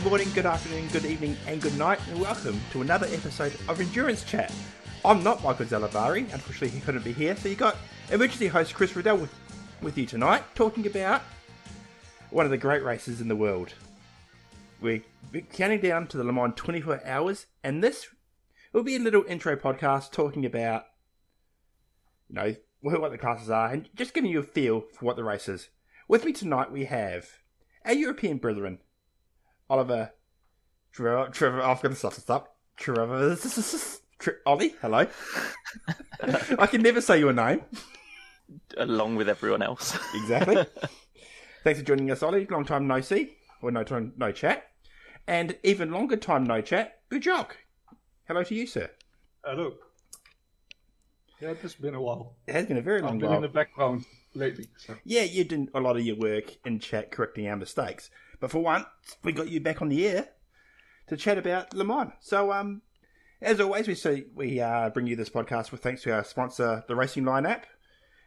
Good morning, good afternoon, good evening, and good night, and welcome to another episode of Endurance Chat. I'm not Michael Zalavari, unfortunately he couldn't be here, so you got emergency host Chris Riddell with, with you tonight, talking about one of the great races in the world. We're counting down to the Le Mans 24 hours, and this will be a little intro podcast talking about, you know, what the classes are, and just giving you a feel for what the race is. With me tonight, we have our European brethren, Oliver, Trevor, Trevor, I've got to stop, stop, Trevor, Ollie, hello. I can never say your name. Along with everyone else. exactly. Thanks for joining us, Ollie. Long time no see, or no time no chat, and even longer time no chat. Bujok, hello to you, sir. Hello. Yeah, it's been a while. It has been a very long I've been while. in the background lately. So. Yeah, you did a lot of your work in chat correcting our mistakes. But for once, we got you back on the air to chat about Le Mans. So, um, as always, we see, we uh, bring you this podcast with thanks to our sponsor, the Racing Line app.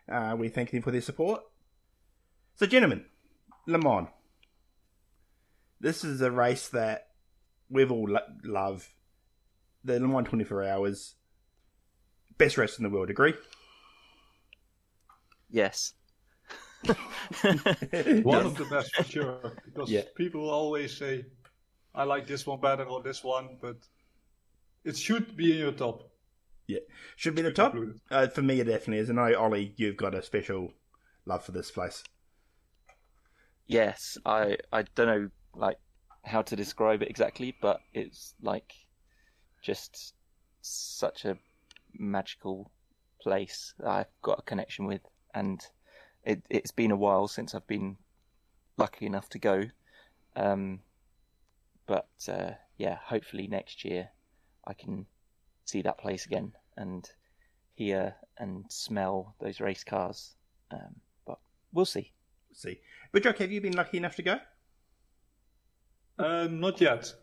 Uh, we thank them for their support. So, gentlemen, Le Mans. This is a race that we've all lo- love. The Le Mans 24 Hours, best race in the world. Agree? Yes. One of the best for sure. Because Yeah. people always say, I like this one better or this one, but it should be in your top. Yeah, should be the top. Uh, for me, it definitely is. And I, know, Ollie, you've got a special love for this place. yes. I I don't know like how to describe it exactly, but it's like just such a magical place that I've got a connection with, and it it's been a while since I've been lucky enough to go. Um, but uh, yeah, hopefully next year I can see that place again and hear and smell those race cars. Um, but we'll see. We'll See, but Jock, have you been lucky enough to go Uh, not yet.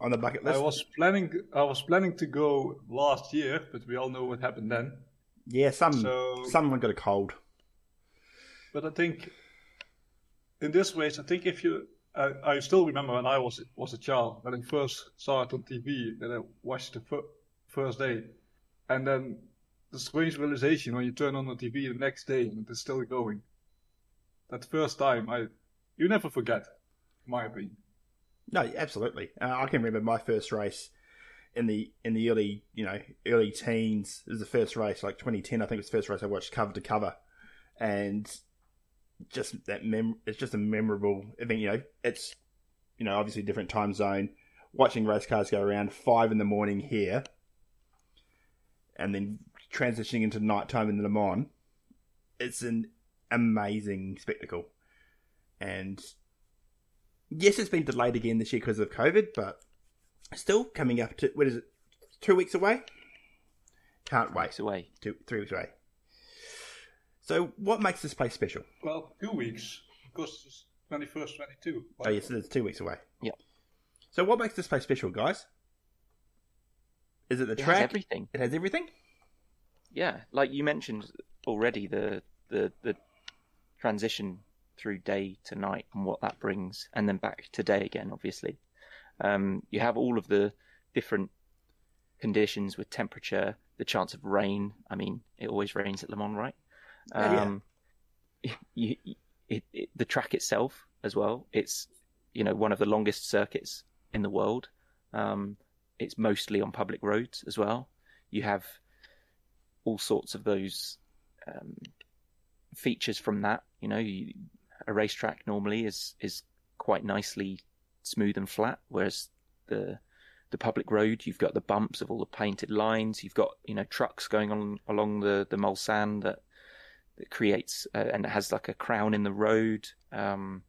on the bucket list. I was planning. I was planning to go last year, but we all know what happened then. Yeah, some So- someone got a cold. But I think in this race, I think if you, I, I still remember when I was was a child when I first saw it on TV that I watched the fir- first day, and then the strange realization when you turn on the TV the next day and it's still going. That first time, I you never forget, in my opinion. No, absolutely. Uh, I can remember my first race in the in the early you know early teens. It was the first race, like 2010. I think it was the first race I watched cover to cover, and just that mem. It's just a memorable event. You know, it's you know obviously different time zone. Watching race cars go around five in the morning here, and then transitioning into nighttime in Le Mans. It's an amazing spectacle, and yes, it's been delayed again this year because of COVID, but still coming up to what is it? Two weeks away. Can't wait. Weeks away. Two, three weeks away. So, what makes this place special? Well, two weeks because it's twenty first, twenty two. Oh, yes, it's two weeks away. Yep. So, what makes this place special, guys? Is it the It has track? everything. It has everything. Yeah, like you mentioned already, the the the transition through day to night and what that brings, and then back to day again. Obviously, um, you have all of the different conditions with temperature, the chance of rain. I mean, it always rains at Le Mans, right? Yeah, yeah. Um, you, it, it, the track itself as well. It's you know one of the longest circuits in the world. Um, it's mostly on public roads as well. You have all sorts of those um, features from that. You know, you, a racetrack normally is is quite nicely smooth and flat, whereas the the public road, you've got the bumps of all the painted lines. You've got you know trucks going on along the the Mulsanne that creates uh, and it has like a crown in the road um,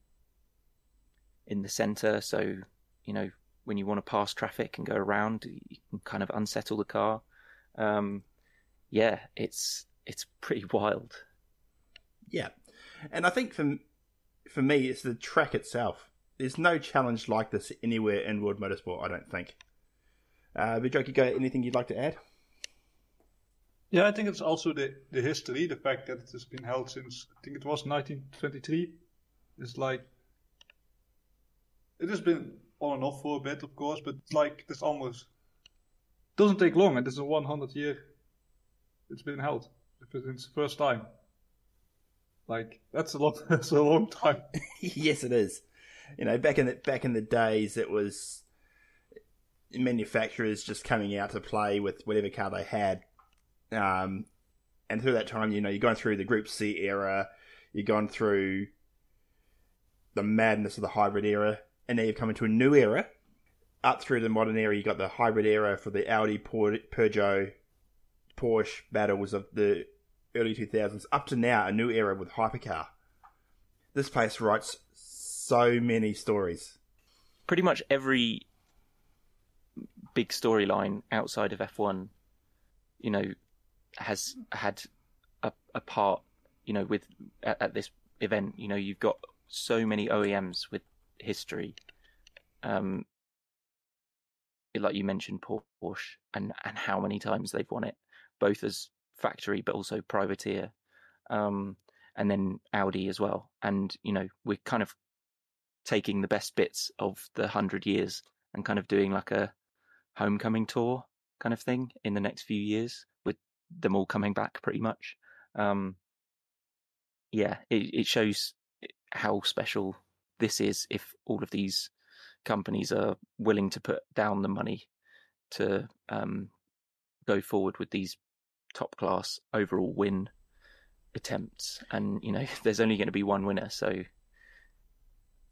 in the center. So you know when you want to pass traffic and go around, you can kind of unsettle the car. Um, yeah, it's it's pretty wild. Yeah, and I think for for me, it's the track itself. There's no challenge like this anywhere in World Motorsport. I don't think. Uh, Vijay, you got anything you'd like to add? Yeah, I think it's also the, the history, the fact that it has been held since I think it was 1923. It's like it has been on and off for a bit, of course, but it's like this almost doesn't take long, this is a 100 year it's been held. It's the first time. Like that's a long, that's a long time. yes, it is. You know, back in the back in the days, it was manufacturers just coming out to play with whatever car they had. Um, and through that time, you know, you're going through the Group C era, you've gone through the madness of the hybrid era, and now you've come into a new era. Up through the modern era, you got the hybrid era for the Audi, Peugeot, Porsche battles of the early 2000s, up to now, a new era with hypercar. This place writes so many stories. Pretty much every big storyline outside of F1, you know, has had a, a part, you know, with at, at, this event. You know, you've got so many OEMs with history. Um, like you mentioned, Porsche, and and how many times they've won it, both as factory but also privateer, um, and then Audi as well. And you know, we're kind of taking the best bits of the hundred years and kind of doing like a homecoming tour kind of thing in the next few years them all coming back pretty much. Um, yeah, it, it shows how special this is if all of these companies are willing to put down the money to um, go forward with these top class overall win attempts. And you know, there's only going to be one winner, so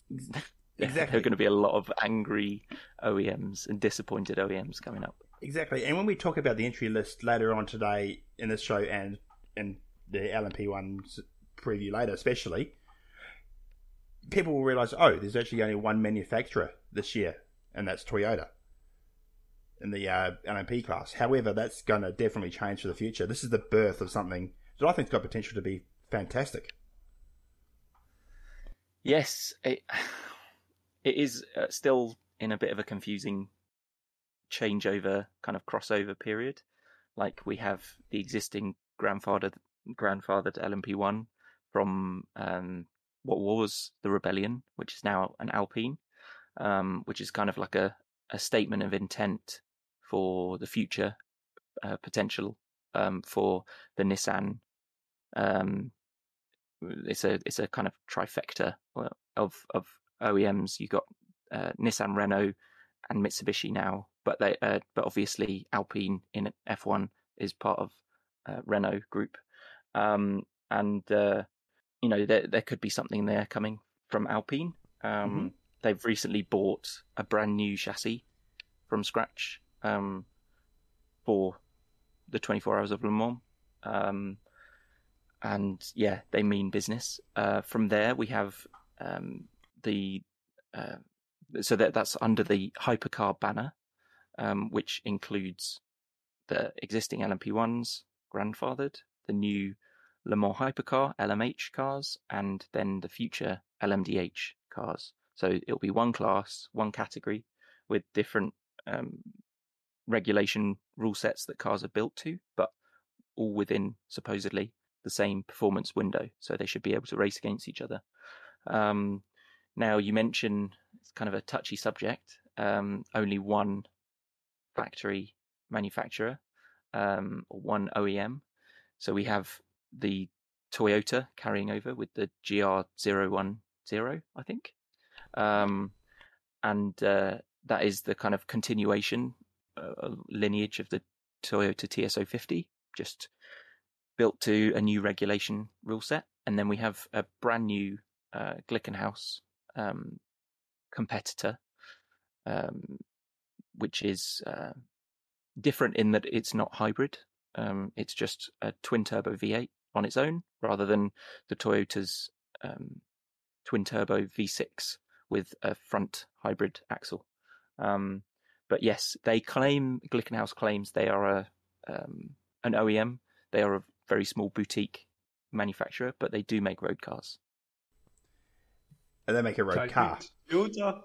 exactly. there are going to be a lot of angry OEMs and disappointed OEMs coming up. Exactly. And when we talk about the entry list later on today in this show and and the LMP1 preview later, especially, people will realize, oh, there's actually only one manufacturer this year, and that's Toyota in the uh, LMP class. However, that's going to definitely change for the future. This is the birth of something that I think's got potential to be fantastic. Yes, it, it is uh, still in a bit of a confusing changeover kind of crossover period. Like we have the existing grandfather grandfathered LMP1 from um, what was the Rebellion, which is now an Alpine, um, which is kind of like a, a statement of intent for the future uh, potential um, for the Nissan. Um, it's a it's a kind of trifecta of of OEMs. You've got uh, Nissan, Renault, and Mitsubishi now, but they uh, but obviously Alpine in F1 is part of uh, Renault Group, um, and uh, you know there there could be something there coming from Alpine. Um, mm-hmm. They've recently bought a brand new chassis from scratch um, for the 24 Hours of Le Mans. Um, and yeah, they mean business. Uh, from there, we have um, the uh, so that that's under the hypercar banner, um, which includes the existing LMP1s grandfathered, the new Le Mans hypercar LMH cars, and then the future LMDH cars. So it'll be one class, one category, with different um, regulation rule sets that cars are built to, but all within supposedly the same performance window. So they should be able to race against each other. Um, now, you mention it's kind of a touchy subject. Um, only one factory manufacturer, um, one OEM. So we have the Toyota carrying over with the GR010, I think. Um, and uh, that is the kind of continuation uh, lineage of the Toyota TS050, just built to a new regulation rule set. And then we have a brand new uh, Glickenhaus um, competitor, um, which is uh, different in that it's not hybrid. Um, it's just a twin turbo V8 on its own, rather than the Toyota's um, twin turbo V6 with a front hybrid axle. Um, but yes, they claim Glickenhaus claims they are a um, an OEM. They are a very small boutique manufacturer, but they do make road cars. And they make a road I car. Toyota,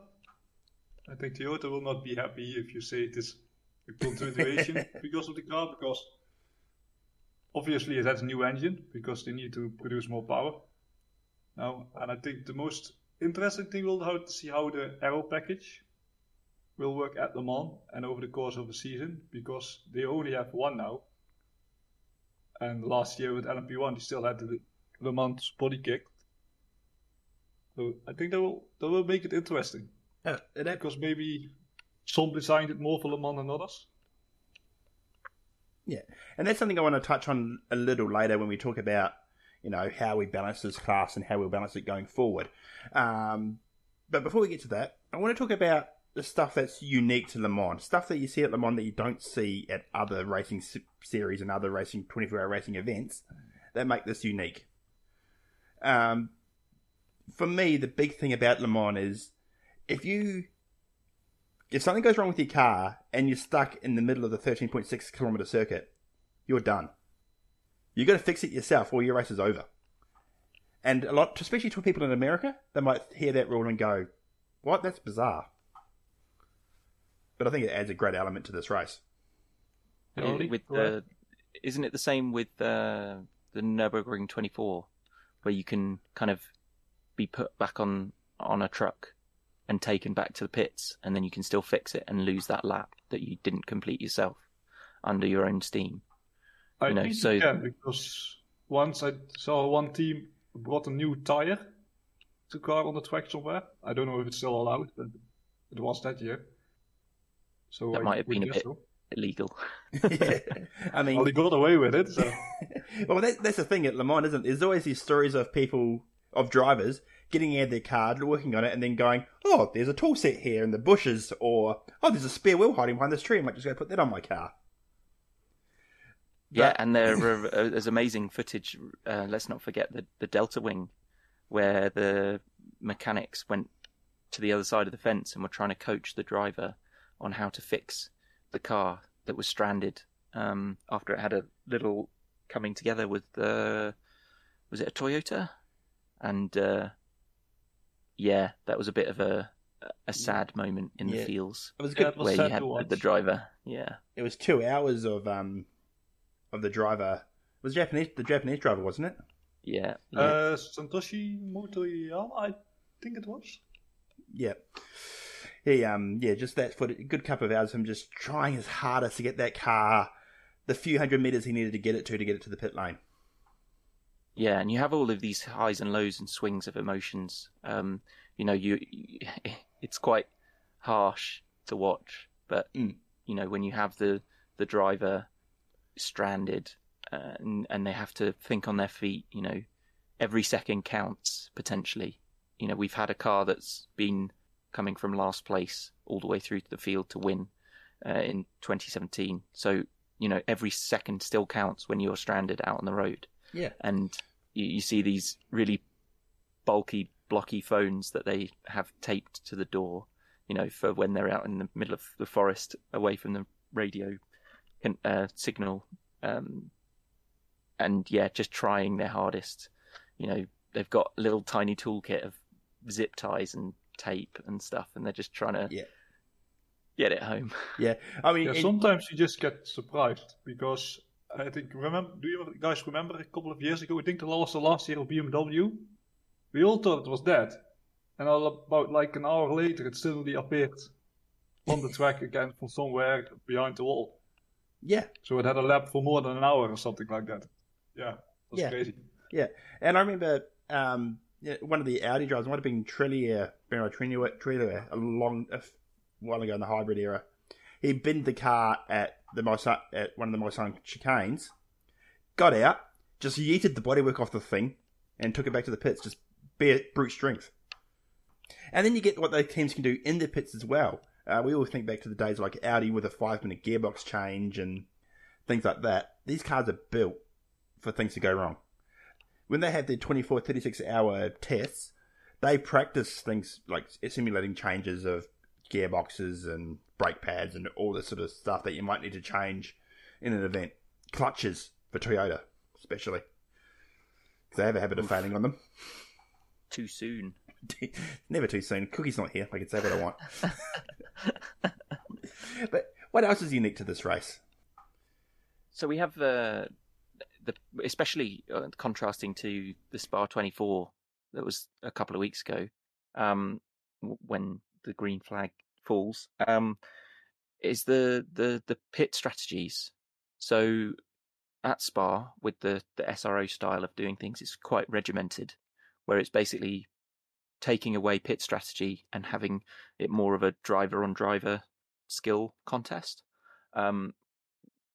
I think Toyota will not be happy if you say it is a continuation because of the car, because obviously it has a new engine because they need to produce more power now. And I think the most interesting thing will be to see how the aero package will work at Le Mans and over the course of a season because they only have one now. And last year with LMP1, they still had the Le Mans body kicked. So I think that will that will make it interesting Uh, that, because maybe some designed it more for Le Mans than others. Yeah, and that's something I want to touch on a little later when we talk about, you know, how we balance this class and how we'll balance it going forward. Um, but before we get to that, I want to talk about the stuff that's unique to Le Mans, stuff that you see at Le Mans that you don't see at other racing se- series and other racing 24-hour racing events that make this unique. Um, for me, the big thing about Le Mans is if you if something goes wrong with your car and you're stuck in the middle of the 13.6 kilometer circuit, you're done. You've got to fix it yourself or your race is over. And a lot, especially to people in America, they might hear that rule and go, "What? That's bizarre." But I think it adds a great element to this race. With the, isn't it the same with uh, the Nurburgring 24, where you can kind of be put back on on a truck and taken back to the pits, and then you can still fix it and lose that lap that you didn't complete yourself under your own steam. I You know, think so- you can because once I saw one team brought a new tire to car on the track somewhere. I don't know if it's still allowed, but it was that year. So That I might have been a guess bit- so. Illegal. yeah. I mean, Well, he got away with it. So well, that, that's the thing at Le Mans, isn't it? There's always these stories of people, of drivers, getting out their car, working on it, and then going, oh, there's a tool set here in the bushes, or, oh, there's a spare wheel hiding behind this tree. I might just go put that on my car. Yeah, and there uh, there's amazing footage. Uh, let's not forget the the Delta Wing, where the mechanics went to the other side of the fence and were trying to coach the driver on how to fix the car that was stranded um, after it had a little coming together with the was it a Toyota, and uh, yeah, that was a bit of a a sad moment in Yeah. the fields It was Yeah, good. it was where you had the, the driver. Yeah, It was two hours of um of the driver. It was Japanese the Japanese driver, wasn't it? yeah, yeah. uh, Satoshi Motoyama, I think it was. Yeah. He um yeah, just that for a good couple of hours him just trying his hardest to get that car the few hundred meters he needed to get it to to get it to the pit lane. Yeah, and you have all of these highs and lows and swings of emotions. Um, you know, you, you it's quite harsh to watch, but Mm. you know when you have the the driver stranded uh, and and they have to think on their feet. You know, every second counts potentially. You know, we've had a car that's been coming from last place all the way through to the field to win uh, in 2017. So you know, every second still counts when you're stranded out on the road Yeah. and you, you see these really bulky, blocky phones that they have taped to the door, you know, for when they're out in the middle of the forest, away from the radio con- uh, signal, um, and yeah, just trying their hardest. You know, they've got a little tiny toolkit of zip ties and tape and stuff, and they're just trying to Yeah. get it home. Yeah. I mean Yeah, it- sometimes you just get surprised because I think remember. Do you guys remember a couple of years ago? I think the last the last year of BMW, we all thought it was dead, and all about like an hour later, it suddenly appeared on the track again from somewhere behind the wall. yeah. So it had a lap for more than an hour or something like that. Yeah, that's Yeah. crazy. Yeah, and I remember um, one of the Audi drivers, might have been Tréluyer, Bernard Tréluyer, Tréluyer, a long a while ago in the hybrid era. He binned the car at the Mulsanne, at one of the Mulsanne chicanes, got out, just yeeted the bodywork off the thing, and took it back to the pits, just bare brute strength. And then you get what the teams can do in the pits as well. Uh, we all think back to the days like Audi with a five minute gearbox change and things like that. These cars are built for things to go wrong when they have their 24, 36 hour tests, they practice things like simulating changes of gearboxes and brake pads and all this sort of stuff that you might need to change in an event. Clutches for Toyota, especially. 'Cause they have a habit of failing on them. Too soon. Never too soon. Cookie's not here. I can say what I want. but what else is unique to this race? So we have the the especially uh, contrasting to the Spa 24 that was a couple of weeks ago, um, when the green flag falls um, is the, the the pit strategies. So at Spa with the the SRO style of doing things, it's quite regimented, where it's basically taking away pit strategy and having it more of a driver on driver skill contest. Um,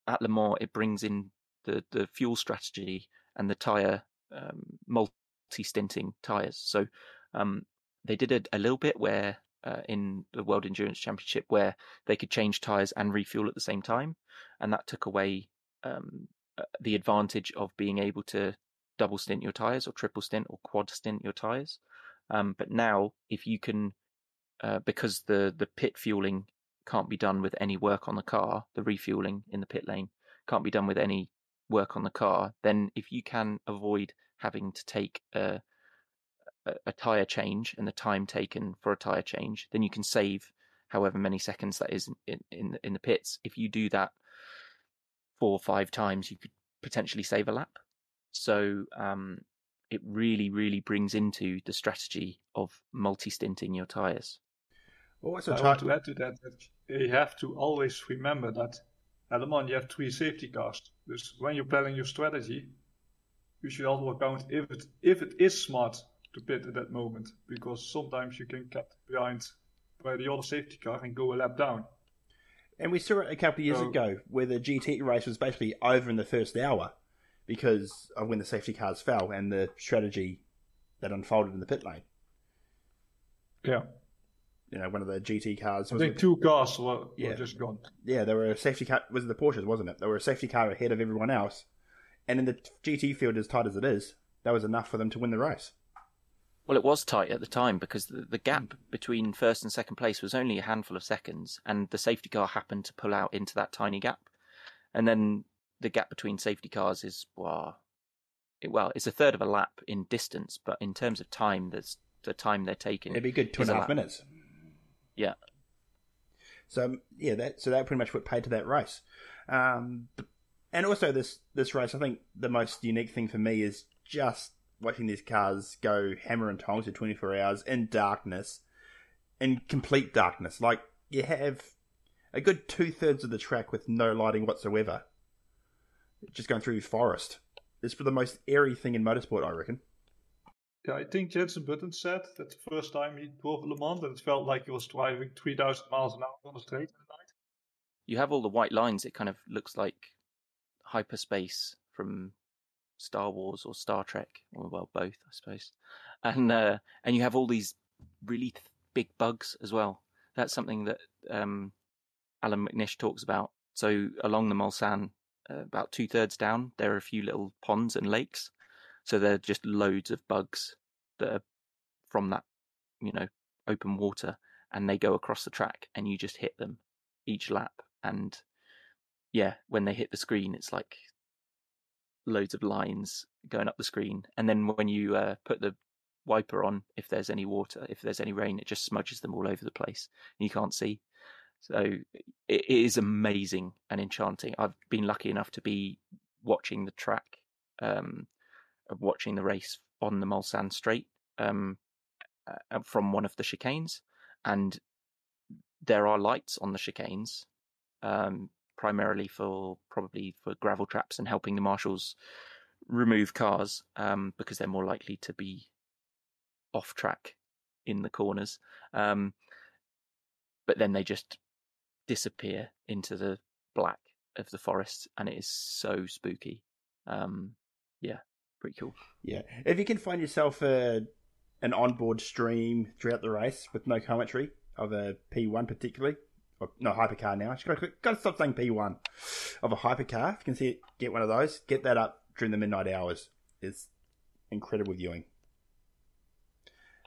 at Le Mans, it brings in the, the fuel strategy and the tire um, multi stinting tires. So um, they did a, a, little bit where uh, in the World Endurance Championship where they could change tires and refuel at the same time, and that took away um, uh, the advantage of being able to double stint your tires or triple stint or quad stint your tires. Um, but now, if you can, uh, because the the pit fueling can't be done with any work on the car, the refueling in the pit lane can't be done with any work on the car, then if you can avoid having to take a, a, a tire change and the time taken for a tire change, then you can save however many seconds that is in in, in the pits. If you do that four or five times, you could potentially save a lap. So um, it really, really brings into the strategy of multi-stinting your tires. Well, what's I want to add to that that you have to always remember that at the moment you have three safety cars. So when you're planning your strategy, you should also account if it if it is smart to pit at that moment, because sometimes you can get behind by the other safety car and go a lap down. And we saw it a couple of years so, ago where the GT race was basically over in the first hour because of when the safety cars fell and the strategy that unfolded in the pit lane. Yeah. You know, one of the GT cars. I think two cars were, yeah. were just gone. Yeah, there were a safety car. Was it the Porsches, wasn't it? There were a safety car ahead of everyone else. And in the GT field, as tight as it is, that was enough for them to win the race. Well, it was tight at the time because the, the gap between first and second place was only a handful of seconds, and the safety car happened to pull out into that tiny gap. And then the gap between safety cars is well, it, well, it's a third of a lap in distance, but in terms of time, there's the time they're taking. It'd be good two and a half minutes. Yeah. So yeah, that so that pretty much what paid to that race, um, and also this this race. I think the most unique thing for me is just watching these cars go hammer and tongs for 24 hours in darkness, in complete darkness. Like you have a good two thirds of the track with no lighting whatsoever, just going through forest. It's for the most airy thing in motorsport, I reckon. Yeah, I think Jenson Button said that the first time he drove Le Mans, that it felt like he was driving 3,000 miles an hour on the straight at night. You have all the white lines. It kind of looks like hyperspace from Star Wars or Star Trek, or well, both, I suppose. And uh, and you have all these really th- big bugs as well. That's something that um, Allan McNish talks about. So along the Mulsanne uh, about two thirds down, there are a few little ponds and lakes. So there are just loads of bugs that are from that, you know, open water, and they go across the track, and you just hit them each lap. And yeah, when they hit the screen, it's like loads of lines going up the screen. And then when you uh, put the wiper on, if there's any water, if there's any rain, it just smudges them all over the place, and you can't see. So it is amazing and enchanting. I've been lucky enough to be watching the track, um, watching the race on the Mulsanne Straight um, from one of the chicanes, and there are lights on the chicanes, um, primarily for probably for gravel traps and helping the marshals remove cars um, because they're more likely to be off track in the corners. Um, but then they just disappear into the black of the forest, and it is so spooky. Um, yeah, pretty cool. Yeah, if you can find yourself a an onboard stream throughout the race with no commentary of a P1 particularly, no hypercar now. Got to, got to stop saying P1 of a hypercar. If you can see it, get one of those. Get that up during the midnight hours. It's incredible viewing.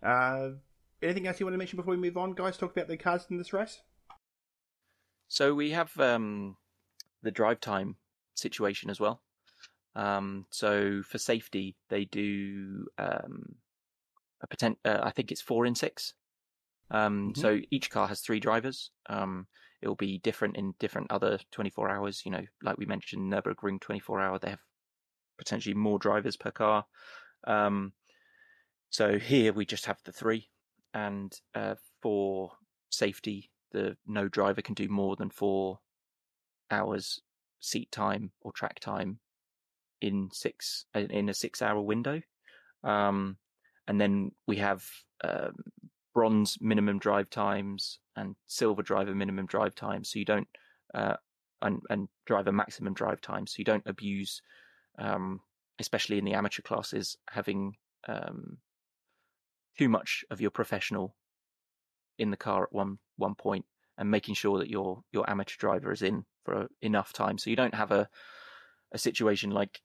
Uh, anything else you want to mention before we move on, guys? Talk about the cars in this race. So we have um, the drive time situation as well. Um, so for safety, they do um, a potent. Uh, I think it's four in six. Um, mm-hmm. So each car has three drivers. Um, it will be different in different other 24 hours. You know, like we mentioned, Nurburgring 24 hour, they have potentially more drivers per car. Um, so here we just have the three, and uh, for safety, the no driver can do more than four hours seat time or track time in six in a six hour window. Um, and then we have um, bronze minimum drive times and silver driver minimum drive times. So you don't uh, and and driver maximum drive time. So you don't abuse, um, especially in the amateur classes, having um, too much of your professional in the car at one one point and making sure that your your amateur driver is in for enough time. So you don't have a a situation like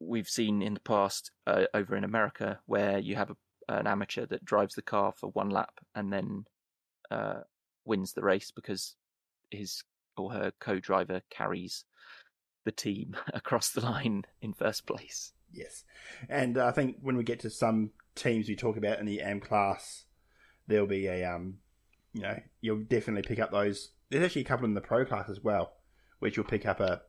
we've seen in the past uh, over in America where you have a, an amateur that drives the car for one lap and then uh, wins the race because his or her co-driver carries the team across the line in first place. Yes, and I think when we get to some teams we talk about in the AM class, there'll be a um, you know, you'll definitely pick up those. There's actually a couple in the pro class as well, which you'll pick up a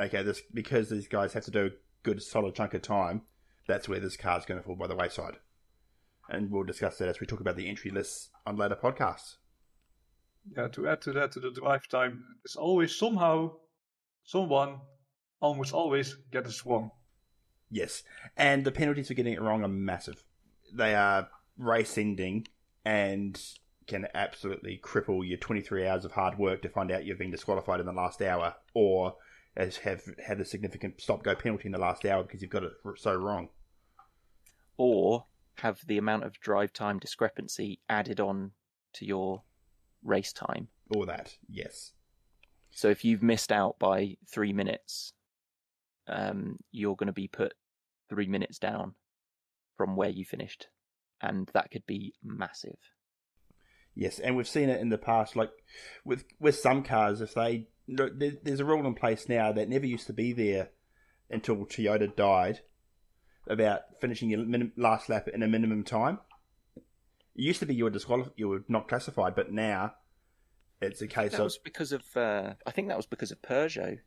okay, this because these guys have to do a good solid chunk of time. That's where this car's going to fall by the wayside, and we'll discuss that as we talk about the entry lists on later podcasts. Yeah, to add to that, to the drive time, it's always somehow someone almost always gets it wrong. Yes, and the penalties for getting it wrong are massive. They are race ending and can absolutely cripple your 23 hours of hard work to find out you've been disqualified in the last hour, or as have had a significant stop go penalty in the last hour because you've got it so wrong. Or have the amount of drive time discrepancy added on to your race time. Or that, yes. So if you've missed out by three minutes, um, you're going to be put three minutes down from where you finished, and that could be massive. Yes, and we've seen it in the past, like with with some cars, if they there's a rule in place now that never used to be there until Toyota died about finishing your minim- last lap in a minimum time. It used to be you were disqualified, you were not classified, but now it's a case that of. was because of. Uh, I think that was because of Peugeot,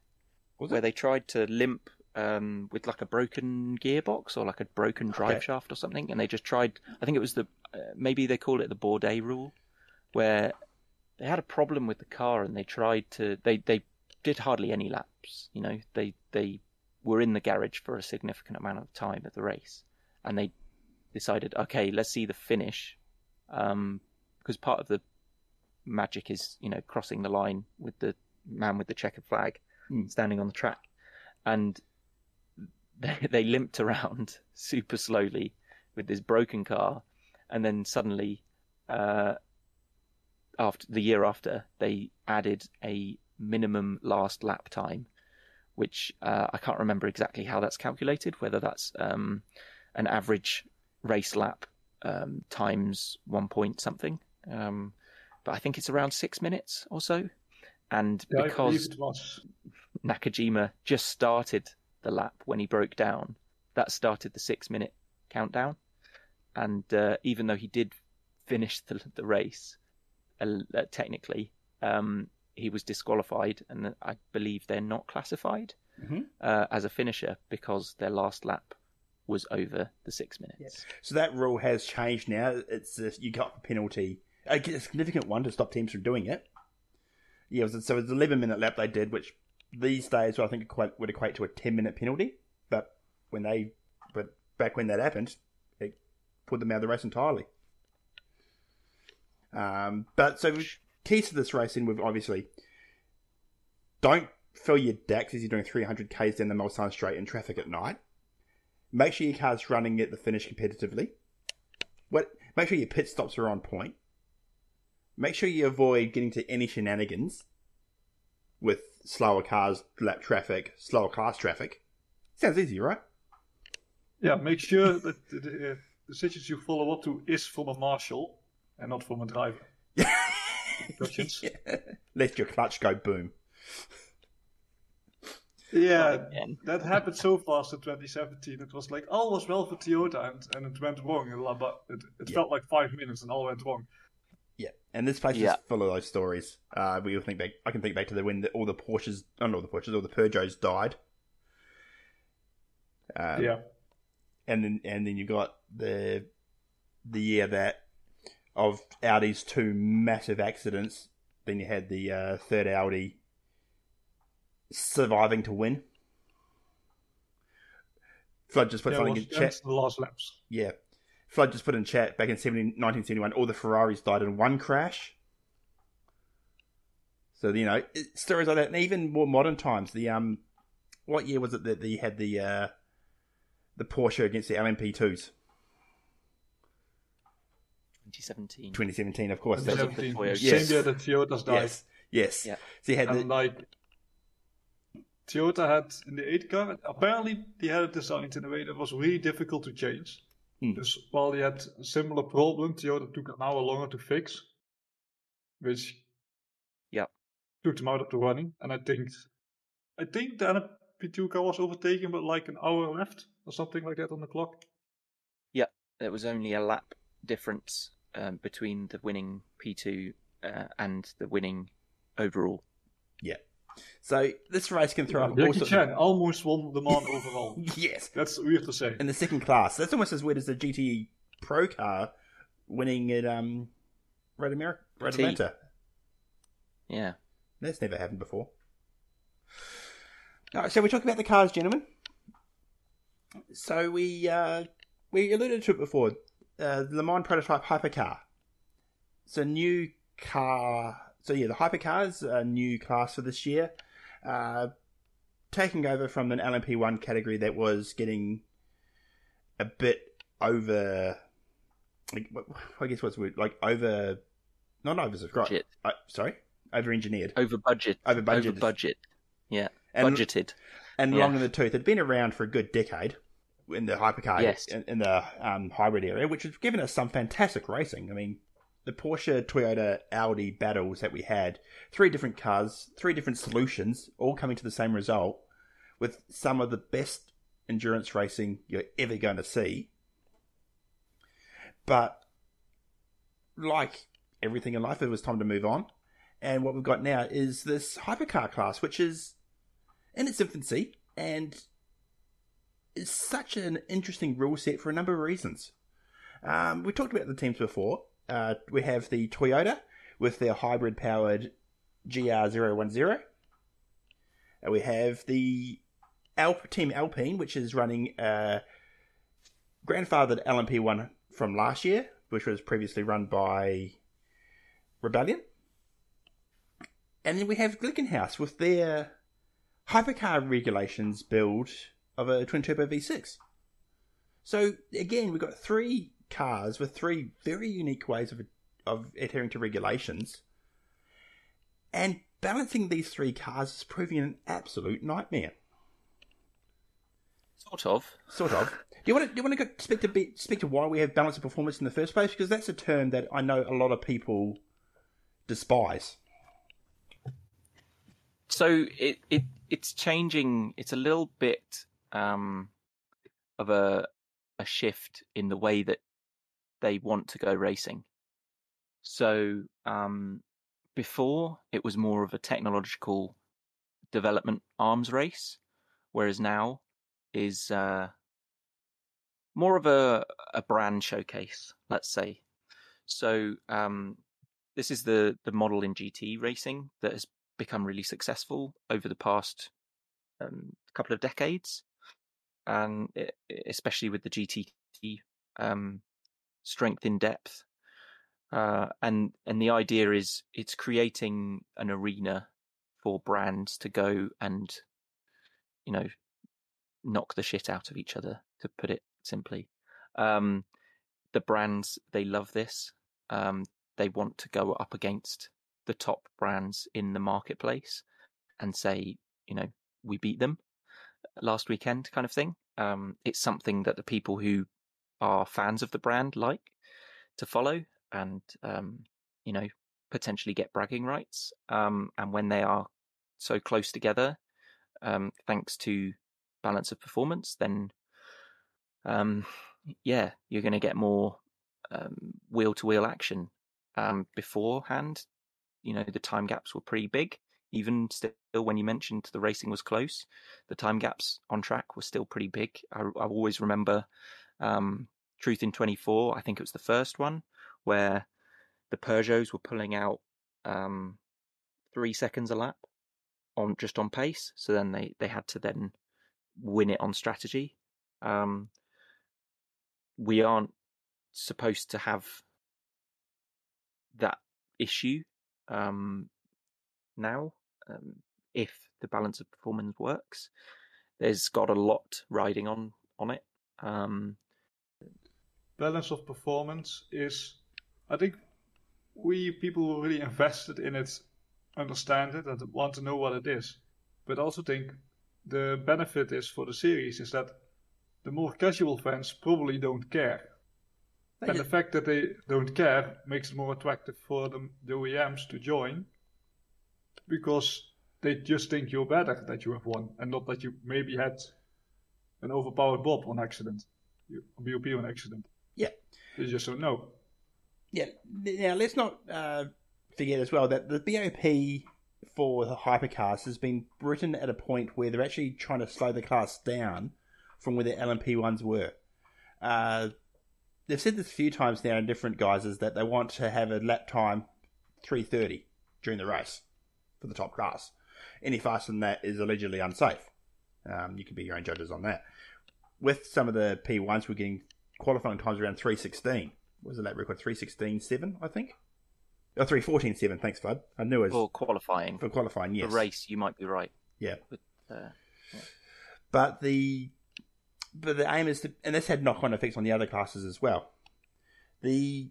Was where it? they tried to limp um, with like a broken gearbox or like a broken drive Okay. shaft or something, and they just tried. I think it was the uh, maybe they call it the Bourdais rule, where they had a problem with the car and they tried to. They they did hardly any laps. You know, they they were in the garage for a significant amount of time at the race, and they decided, okay, let's see the finish, um, because part of the magic is you know crossing the line with the man with the checkered flag Hmm. standing on the track, and they, they limped around super slowly with this broken car, and then suddenly, uh, after the year after, they added a minimum last lap time, which uh, I can't remember exactly how that's calculated, whether that's um, an average race lap um, times one point something. Um, but I think it's around six minutes or so. And Yeah, because. Nakajima just started the lap when he broke down, that started the six minute countdown. And uh, even though he did finish the, the race, uh, technically, um, he was disqualified, and I believe they're not classified Mhm. uh, as a finisher because their last lap was over the six minutes. So that rule has changed now. It's uh, you got a penalty, a significant one to stop teams from doing it. Yeah, it was, so it was an 11 minute lap they did, which these days I think equate, would equate to a 10 minute penalty. But when they, but back when that happened, it put them out of the race entirely. Um, but so keys to this racing with obviously don't fill your decks as you're doing 300 k's down the Mulsanne straight in traffic at night. Make sure your car's running at the finish competitively. What? Make sure your pit stops are on point. Make sure you avoid getting to any shenanigans with slower cars, lap traffic, slower class traffic. Sounds easy, right? Yeah, make sure that the, the uh, decisions you follow up to is from a marshal and not from a driver. Questions? Let your clutch go boom. Yeah, Again. that happened so fast in 2017. It was like all was well for Toyota, and, and it went wrong. But it, it Yeah. felt like five minutes, and all went wrong. Yeah, and this place Yeah. is full of those stories. Uh, we all think back. I can think back to the when the, all the Porsches, oh, not all the Porsches, all the Peugeots died. Um, yeah, and then and then you got the the year that of Audi's two massive accidents then you had the uh, third Audi surviving to win. Flood just put Yeah, something was in chat. the last laps. Yeah. Flood just put in chat back in 70, 1971, all the Ferraris died in one crash. So, you know, it- stories like that. And even more modern times, the, um, what year was it that you had the, uh, the Porsche against the LMP2s? 2017. 2017, of course. 2017. Toyota. Same Yes. year that Toyotas died. yes. Yes. Yeah. So had And the, like Toyota had in the 8 car, apparently they had it designed in a way that was really difficult to change. Hmm. Dus while they had a similar problem, Toyota took an hour longer to fix, which Yeah. took them out of the running. And I think, I think the NP2 car was overtaken with like an hour left or something like that on the clock. Yeah, there was only a lap difference um, between the winning P2 uh, and the winning overall. Yeah. So this race can throw up all Jackie sorts Chan of, almost won the man overall. yes, That's weird to say. in the second class. That's almost as weird as the GT Pro car winning at um, Road America, Road T. Atlanta. Yeah. That's never happened before. All right, so we talk about the cars, gentlemen. So we uh, we alluded to it before. Uh, the Le Mans prototype hypercar. It's a new car. So yeah, the hypercar is a new class for this year, uh, taking over from an LMP1 category that was getting a bit over. like, I guess what's the word like over, not oversubscribed. Budget. Uh, sorry, over engineered, Over budget. over budgeted, Over budget. Yeah. and, Budgeted. and yeah. long in the tooth. It'd been around for a good decade in the hypercar, Yes. in, in the um, hybrid area, which has given us some fantastic racing. I mean, the Porsche, Toyota, Audi battles that we had, three different cars, three different solutions, all coming to the same result, with some of the best endurance racing you're ever going to see. But like everything in life, it was time to move on. And what we've got now is this hypercar class, which is in its infancy and is such an interesting rule set for a number of reasons. Um, we talked about the teams before. Uh, we have the Toyota with their hybrid powered GR010. Uh, we have the Alp, Team Alpine, which is running a grandfathered LMP1 from last year, which was previously run by Rebellion. And then we have Glickenhaus with their hypercar regulations build of a twin turbo V6. So again, we've got three cars with three very unique ways of of adhering to regulations, and balancing these three cars is proving an absolute nightmare. Sort of. Sort of. Do you want to do you want to go speak to be, speak to why we have balance of performance in the first place? Because that's a term that I know a lot of people despise. So it, it it's changing. It's a little bit um, of a a shift in the way that they want to go racing. So um, before it was more of a technological development arms race, whereas now is uh, more of a a brand showcase. Let's say. So um, this is the the model in GT racing that has become really successful over the past um, couple of decades, and it, especially with the GT um, strength in depth. Uh, and and the idea is it's creating an arena for brands to go and you know knock the shit out of each other to put it simply um, the brands they love this um, they want to go up against the top brands in the marketplace and say, you know, we beat them last weekend kind of thing. Um, it's something that the people who are fans of the brand like to follow and, um, you know, potentially get bragging rights. Um, and when they are so close together, um, thanks to balance of performance, then, um, yeah, you're going to get more wheel to wheel action. Um, beforehand, you know, the time gaps were pretty big. Even still, when you mentioned the racing was close, the time gaps on track were still pretty big. I, I always remember um, Truth in 24, I think it was the first one, where the Peugeots were pulling out um, three seconds a lap on just on pace. So then they, they had to then win it on strategy. Um, we aren't supposed to have that issue um, now. Um, if the balance of performance works, there's got a lot riding on on it. Um, balance of performance is, I think, we people who are really invested in it understand it and want to know what it is. But also think the benefit is for the series is that the more casual fans probably don't care. and the fact that they don't care makes it more attractive for the, the OEMs to join because they just think you're better that you have won and not that you maybe had an overpowered Bob on accident, a BOP on accident. Yeah. They just don't know. Yeah. Now, let's not uh, forget as well that the BOP for the hypercars has been written at a point where they're actually trying to slow the class down from where the LMP ones were. Uh, they've said this a few times now in different guises that they want to have a lap time 330 during the race for the top class. Any faster than that is allegedly unsafe. Um, you can be your own judges on that. With some of the P1s, we're getting qualifying times around 316. What was the lap record? 316.7, I think? Oh, 314.7, thanks, Bud. I knew it was. For qualifying. For qualifying, yes. The race, you might be right. Yeah. But, uh, yeah. but the but the aim is to, and this had knock-on effects on the other classes as well. The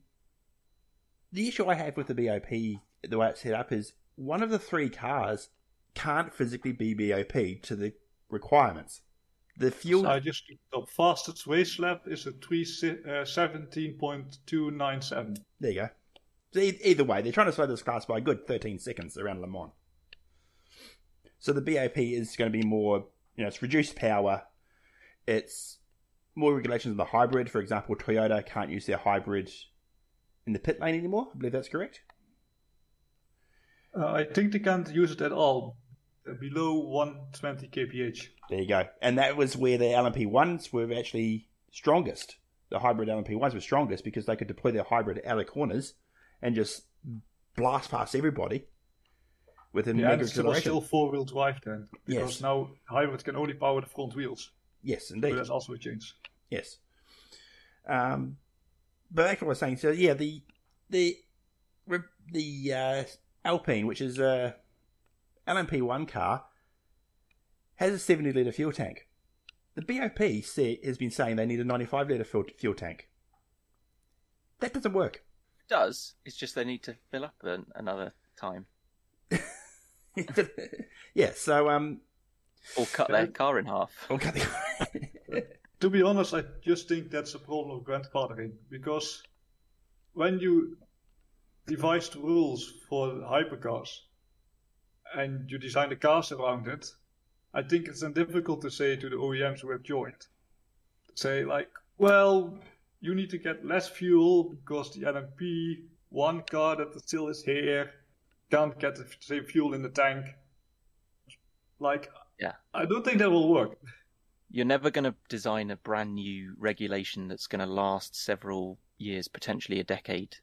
the issue I have with the BOP, the way it's set up, is one of the three cars can't physically be BOP to the requirements. The fuel. So I just the fastest race lap is a three uh, seventeen point two nine seven. There you go. So either way, they're trying to slow this class by a good thirteen seconds around Le Mans. So the BOP is going to be more, you know, it's reduced power. It's more regulations on the hybrid. For example, Toyota can't use their hybrid in the pit lane anymore. I believe that's correct. Uh, I think they can't use it at all below 120 kph. There you go. And that was where the LMP ones were actually strongest. The hybrid LMP ones were strongest because they could deploy their hybrid out of corners and just blast past everybody with a yeah, mega it's still, still four wheel drive then. Because Yes. now hybrid can only power the front wheels. Yes, indeed. that's also a change. Yes. Um, but to what I was saying. So yeah, the the the uh, Alpine, which is a LMP1 car, has a 70 litre fuel tank. The BOP say, has been saying they need a 95 litre fuel, fuel tank. That doesn't work. it does. It's just they need to fill up an, another time yeah, so um, or cut their car in half. okay. To be honest, I just think that's a problem of grandfathering. Because when you devise the rules for hypercars and you design the cars around it, I think it's then difficult to say to the OEMs who have joined, say like, well, you need to get less fuel because the LMP one car that still is here can't get the same fuel in the tank. Like, Yeah. I don't think that will work. You're never going to design a brand new regulation that's going to last several years, potentially a decade,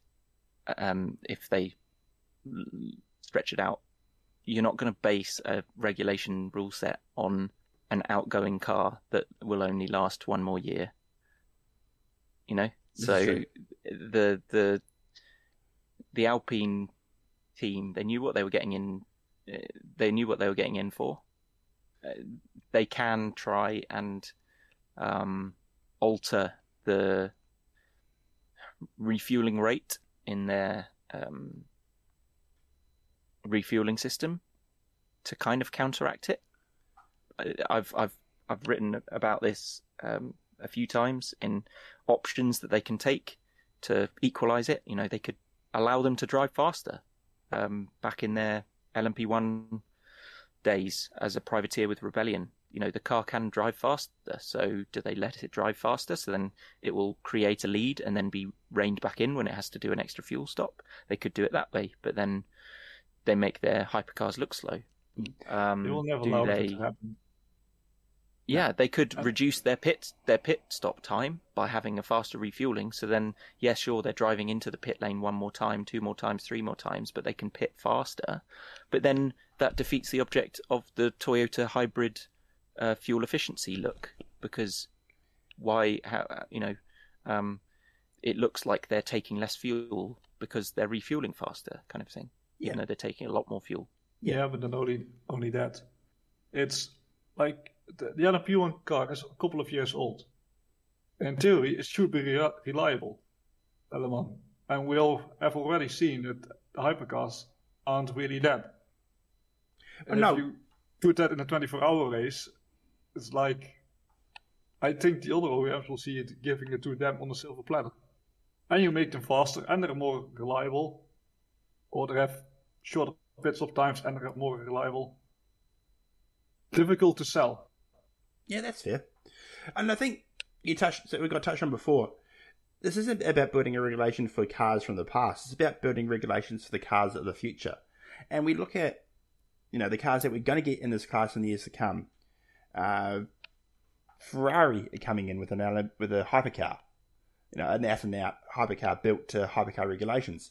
um, if they stretch it out. You're not going to base a regulation rule set on an outgoing car that will only last one more year. You know, so the the the Alpine team they knew what they were getting in. uh, They knew what they were getting in for. Uh, they can try and um, alter the refueling rate in their um, refueling system to kind of counteract it. I've I've I've written about this um, a few times in options that they can take to equalize it. You know, they could allow them to drive faster. Um, back in their LMP1 days as a privateer with Rebellion, you know, the car can drive faster. So do they let it drive faster? So then it will create a lead and then be reined back in when it has to do an extra fuel stop. They could do it that way, but then they make their hypercars look slow. Um, They will never allow they? it to happen. Yeah, they could reduce their pit their pit stop time by having a faster refueling. So then, yes, sure, they're driving into the pit lane one more time, two more times, three more times, but they can pit faster. But then that defeats the object of the Toyota hybrid uh, fuel efficiency look because why? How you know? Um, it looks like they're taking less fuel because they're refueling faster, kind of thing. Yeah. You know, they're taking a lot more fuel. Yeah, but not only only that, it's like the, the LMP1 car is a couple of years old. In theory, it should be re- reliable, LM1. And we all have already seen that the hypercars aren't really that. And no. if you put that in a 24-hour race, it's like I think the other OEMs will see it giving it to them on a silver platter. And you make them faster, and they're more reliable, or they have shorter bits of times, and they're more reliable. Difficult to sell. Yeah, that's fair. And I think you touched, so we got touched on before. This isn't about building a regulation for cars from the past. It's about building regulations for the cars of the future. And we look at, you know, the cars that we're going to get in this class in the years to come. Uh, Ferrari are coming in with an with a hypercar, you know, an out and out hypercar built to hypercar regulations.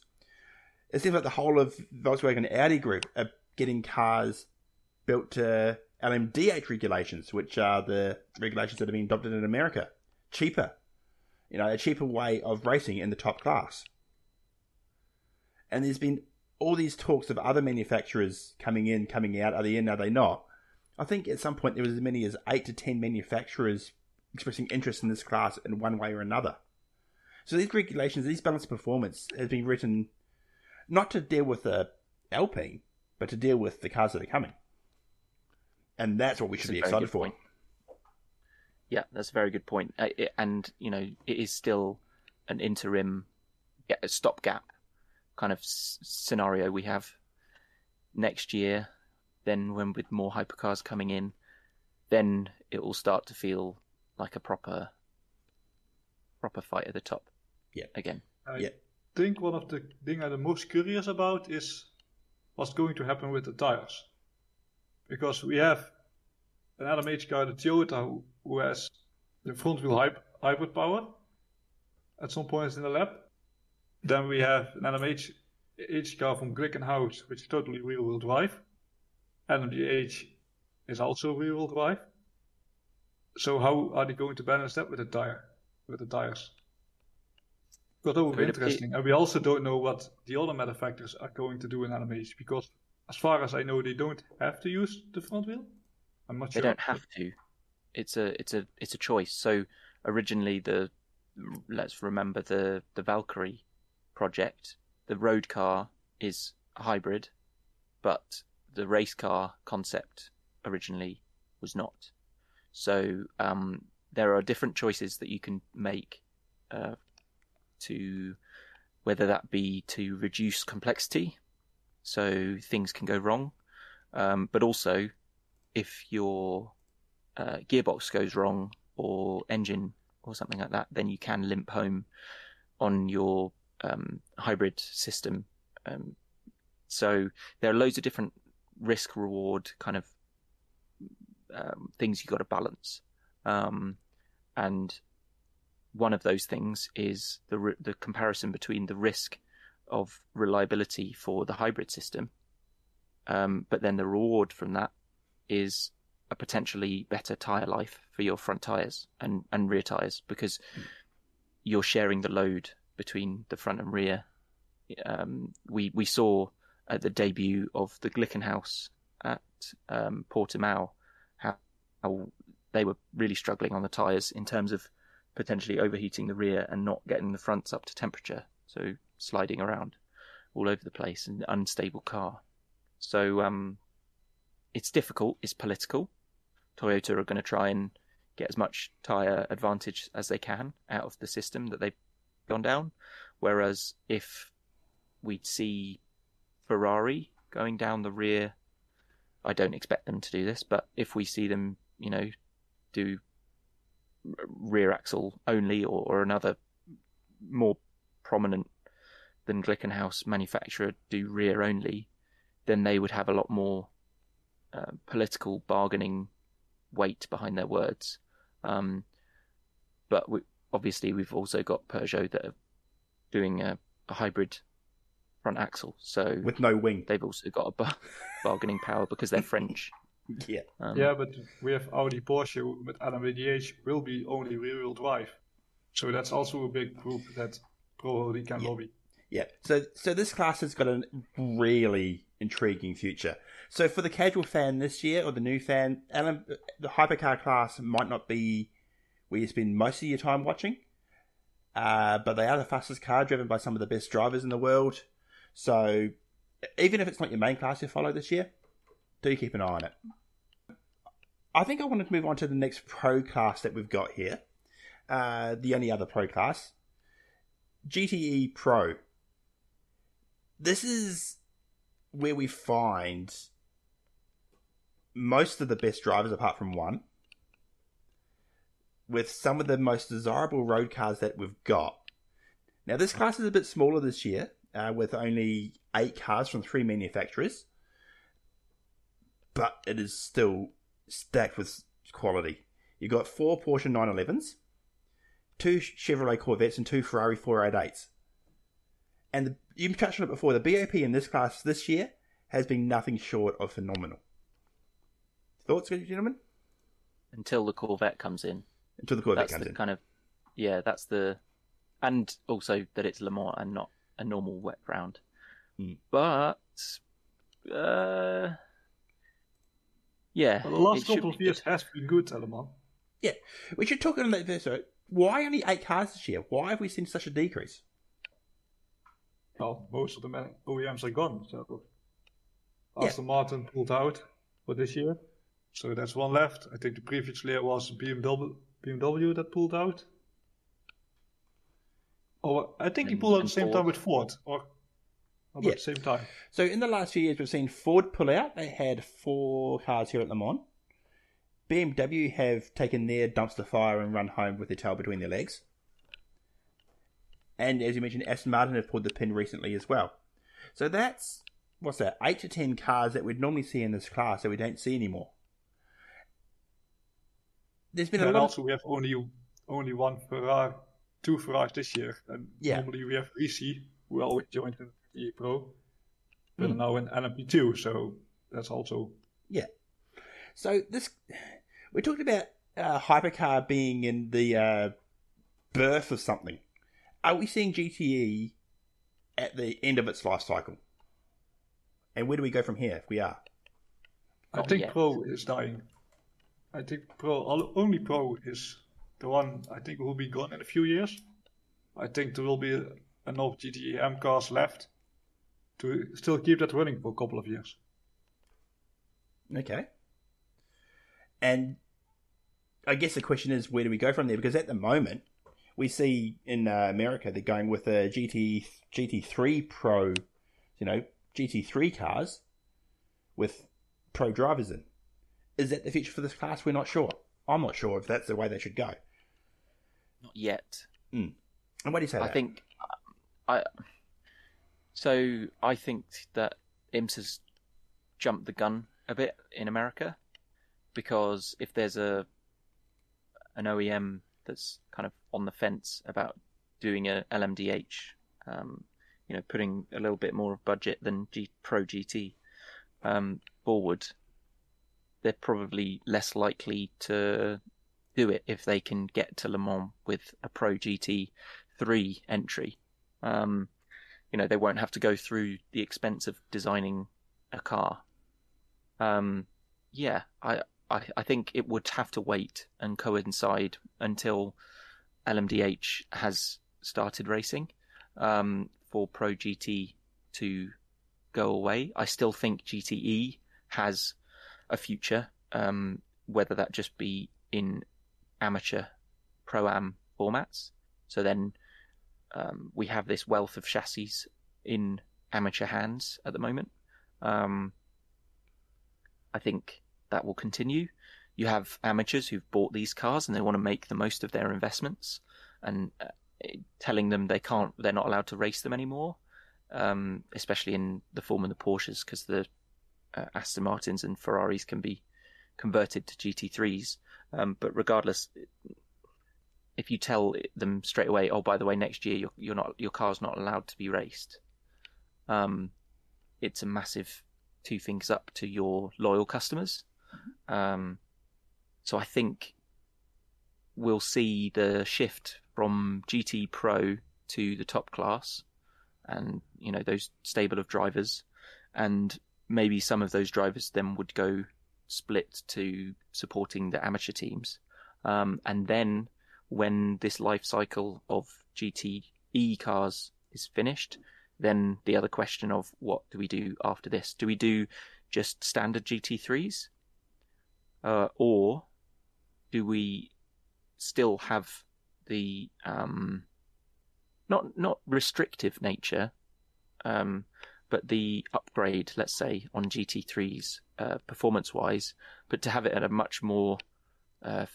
It seems like the whole of Volkswagen and Audi group are getting cars built to LMDH regulations, which are the regulations that have been adopted in America. Cheaper. You know, a cheaper way of racing in the top class. And there's been all these talks of other manufacturers coming in, coming out. Are they in? Are they not? I think at some point there was as many as eight to ten manufacturers expressing interest in this class in one way or another. So these regulations, these balanced performance, has been written not to deal with the Alpine, but to deal with the cars that are coming. And that's what we should That's be excited for. point. Yeah, that's a very good point. Uh, it- And you know, it is still an interim, yeah, a stopgap kind of s- scenario we have next year. Then, when with more hypercars coming in, then it will start to feel like a proper, proper fight at the top. Yeah. Again. I Yeah. think one of the things I'm the most curious about is what's going to happen with the tires. Because we have an LMH car, the Toyota, who, who has the front wheel hy- hybrid power at some points in the lab. Then we have an LMH H car from Glickenhaus, which is totally rear wheel drive. LMDH is also rear wheel drive. So how are they going to balance that with the tire, with the tires? But that would be interesting. And we also don't know what the other manufacturers are going to do in LMH because, as far as I know, they don't have to use the front wheel. I'm not They sure. don't have to. It's a it's a it's a choice. So originally the let's remember the the Valkyrie project. The road car is a hybrid, but the race car concept originally was not. So um, there are different choices that you can make uh, to whether that be to reduce complexity, so things can go wrong, um, but also if your uh, gearbox goes wrong or engine or something like that, then you can limp home on your um, hybrid system. Um, so there are loads of different risk reward kind of um, things you got to balance, um, and one of those things is the the comparison between the risk of reliability for the hybrid system, um, but then the reward from that is a potentially better tire life for your front tires and, and rear tires because you're sharing the load between the front and rear. Um, we we saw at the debut of the Glickenhaus at um, Portimao how, how they were really struggling on the tires in terms of potentially overheating the rear and not getting the fronts up to temperature, so sliding around all over the place, an unstable car. So um, it's difficult. It's political. Toyota are going to try and get as much tire advantage as they can out of the system that they've gone down. Whereas if we'd see Ferrari going down the rear, I don't expect them to do this, but if we see them, you know, do rear axle only or, or another more prominent than Glickenhaus manufacturer do rear only, then they would have a lot more uh, political bargaining weight behind their words. Um, but we, obviously, we've also got Peugeot that are doing a, a hybrid front axle, so with no wing. they've also got a bar- bargaining power because they're French. Yeah. Um, Yeah, but we have Audi Porsche with LMDH will be only rear-wheel drive. So that's also a big group that probably can Yeah. lobby. Yeah. So so this class has got a really intriguing future. So for the casual fan this year or the new fan, Alan, the hypercar class might not be where you spend most of your time watching. Uh, but they are the fastest car driven by some of the best drivers in the world. So even if it's not your main class you follow this year, do keep an eye on it. I think I wanted to move on to the next pro class that we've got here. Uh, the only other pro class, GTE Pro. This is where we find most of the best drivers, apart from one, with some of the most desirable road cars that we've got. Now, this class is a bit smaller this year, uh, with only eight cars from three manufacturers, but it is still stacked with quality. You've got four Porsche 911s, two Chevrolet Corvettes, and two Ferrari 488s. And the, you touched on it before. The BOP in this class this year has been nothing short of phenomenal. Thoughts, gentlemen? until the Corvette comes in. Until the Corvette that's comes the in. kind of yeah, that's the and also that it's Le Mans and not a normal wet ground. Hmm. But uh, yeah, Well, the last couple of years good. has been good, Eleman. We should talk on that this. uh, Why only eight cars this year? Why have we seen such a decrease? Well, most of the man- OEMs are gone. So Yeah. Aston Martin pulled out for this year. So that's one left. I think the previous year was BMW, BMW that pulled out. Or I think he pulled out at the same Ford. time with Ford. Or about Yeah. the same time. So in the last few years, we've seen Ford pull out. They had four cars here at Le Mans. BMW have taken their dumpster fire and run home with their tail between their legs. And as you mentioned, Aston Martin have pulled the pin recently as well. So that's what's that? Eight to ten cars that we'd normally see in this class that we don't see anymore. There's been a And lot. also we have only only one Ferrari, two Ferraris this year. And Yeah. normally we have Risi, who always joined in the Pro. But Hmm. now in LMP2, so that's also yeah. So this, we talked about uh, hypercar being in the uh, birth of something. Are we seeing GTE at the end of its life cycle? And where do we go from here if we are? I Not think yet. Pro is dying. I think Pro, al- only Pro is the one I think will be gone in a few years. I think there will be enough GTE M cars left to still keep that running for a couple of years. Okay. And I guess the question is, where do we go from there? Because at the moment, we see in uh, America they're going with a GT GT3 Pro, you know, GT3 cars with pro drivers in. Is that the future for this class? We're not sure. I'm not sure if that's the way they should go. Not yet. And why do you say I that? think I so I think that IMSA has jumped the gun a bit in America because if there's a an OEM that's kind of on the fence about doing a LMDH, um, you know, putting a little bit more of budget than G, Pro GT um, forward, they're probably less likely to do it if they can get to Le Mans with a Pro GT three entry. Um, you know, they won't have to go through the expense of designing a car. Um, yeah, I, I, I think it would have to wait and coincide until LMDH has started racing um, for Pro GT to go away. I still think GTE has a future, um, whether that just be in amateur pro am formats. So then um, we have this wealth of chassis in amateur hands at the moment. Um, I think that will continue. You have amateurs who've bought these cars and they want to make the most of their investments, and uh, telling them they can't, they're not allowed to race them anymore, um, especially in the form of the Porsches, because the uh, Aston Martins and Ferraris can be converted to GT3s. Um, but regardless, if you tell them straight away, oh, by the way, next year you're, you're not your car's not allowed to be raced, um, it's a massive two things up to your loyal customers. Um, so I think we'll see the shift from GT Pro to the top class, and you know those stable of drivers, and maybe some of those drivers then would go split to supporting the amateur teams, um, and then when this life cycle of GTE cars is finished, then the other question of what do we do after this? Do we do just standard GT3s? Uh, or do we still have the um, not not restrictive nature, um, but the upgrade, let's say, on GT3s uh, performance wise, but to have it at a much more uh,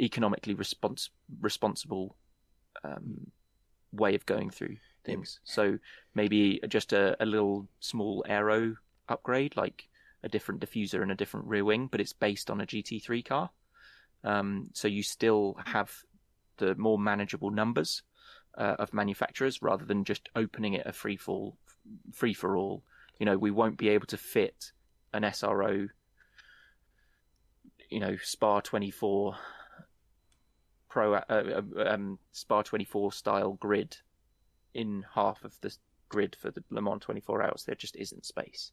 economically respons- responsible um, way of going through things. So maybe just a, a little small aero upgrade, like a different diffuser and a different rear wing, but it's based on a GT3 car. Um, so you still have the more manageable numbers uh, of manufacturers rather than just opening it a free fall, free for all. You know, we won't be able to fit an SRO, you know, Spa 24 Pro uh, uh, um, Spa 24 style grid in half of the grid for the Le Mans 24 hours. There just isn't space.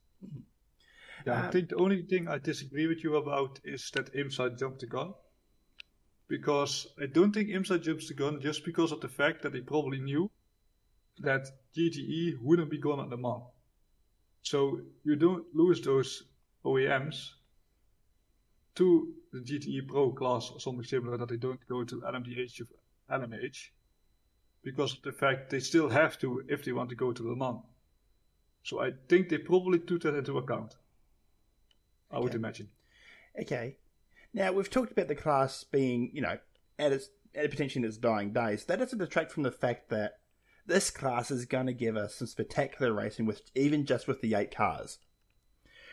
Yeah, Um, I think the only thing I disagree with you about is that IMSA jumped the gun. Because I don't think IMSA jumps the gun just because of the fact that they probably knew that GTE wouldn't be gone at Le Mans. So you don't lose those OEMs to the GTE Pro class or something similar that they don't go to LMDH of LMH because of the fact they still have to if they want to go to Le Mans. So I think they probably took that into account. I would imagine. Okay. Now we've talked about the class being, you know, at its at potentially in its dying days. That doesn't detract from the fact that this class is going to give us some spectacular racing with even just with the eight cars.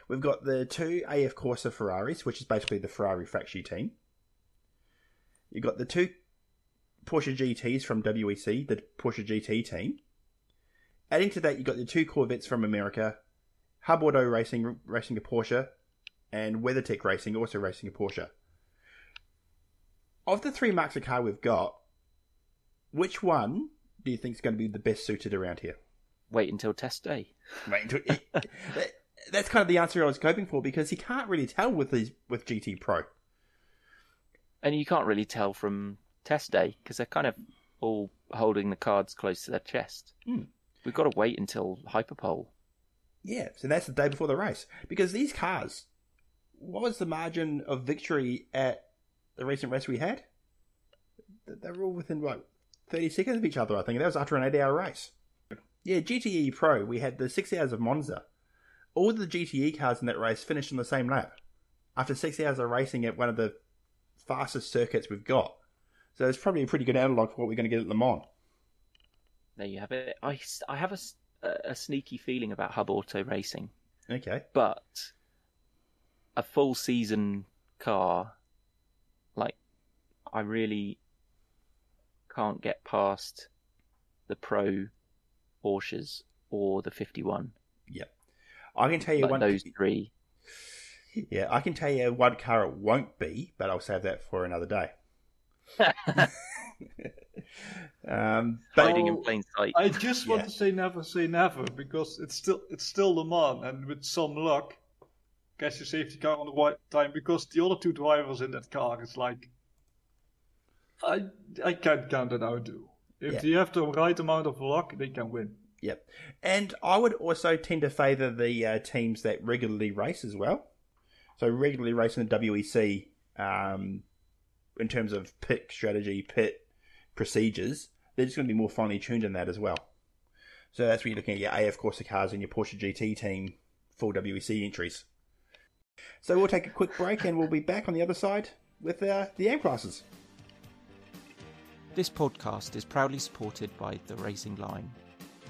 We've got the two AF Corsa Ferraris, which is basically the Ferrari factory team. You've got the two Porsche GTs from WEC, the Porsche GT team. Adding to that, you've got the two Corvettes from America, HubAuto Racing racing a Porsche, and WeatherTech Racing also racing a Porsche. Of the three marques of car we've got, which one do you think is going to be the best suited around here? Wait until test day. Wait until. That's kind of the answer I was hoping for because you can't really tell with these with GT Pro. And you can't really tell from test day because they're kind of all holding the cards close to their chest. Mm. We've got to wait until Hyperpole. Yeah, so that's the day before the race because these cars. What was the margin of victory at the recent race we had? They were all within like 30 seconds of each other, I think. That was after an eight hour race. Yeah, GTE Pro, we had the six hours of Monza. All the GTE cars in that race finished on the same lap after six hours of racing at one of the fastest circuits we've got. So it's probably a pretty good analogue for what we're going to get at Le Mans. There you have it. I, I have a, a sneaky feeling about HubAuto Racing. Okay. But a full season car, like, I really can't get past the Pro Porsches or the 51. Yep. I can tell you Like one. those three. Yeah, I can tell you one car it won't be, but I'll save that for another day. um, but hiding in Oh, plain sight. I just want Yeah. to say never say never because it's still it's still Le Mans and with some luck, gets your safety car on the right time because the other two drivers in that car is like I I can't count it out. Do if Yeah. they have the right amount of luck, they can win. Yep. And I would also tend to favour the uh, teams that regularly race as well. So regularly racing the WEC um, in terms of pit strategy, pit procedures, they're just going to be more finely tuned in that as well. So that's where you're looking at your AF Corsa cars and your Porsche GT team full WEC entries. So we'll take a quick break and we'll be back on the other side with uh, the AM classes. This podcast is proudly supported by The Racing Line.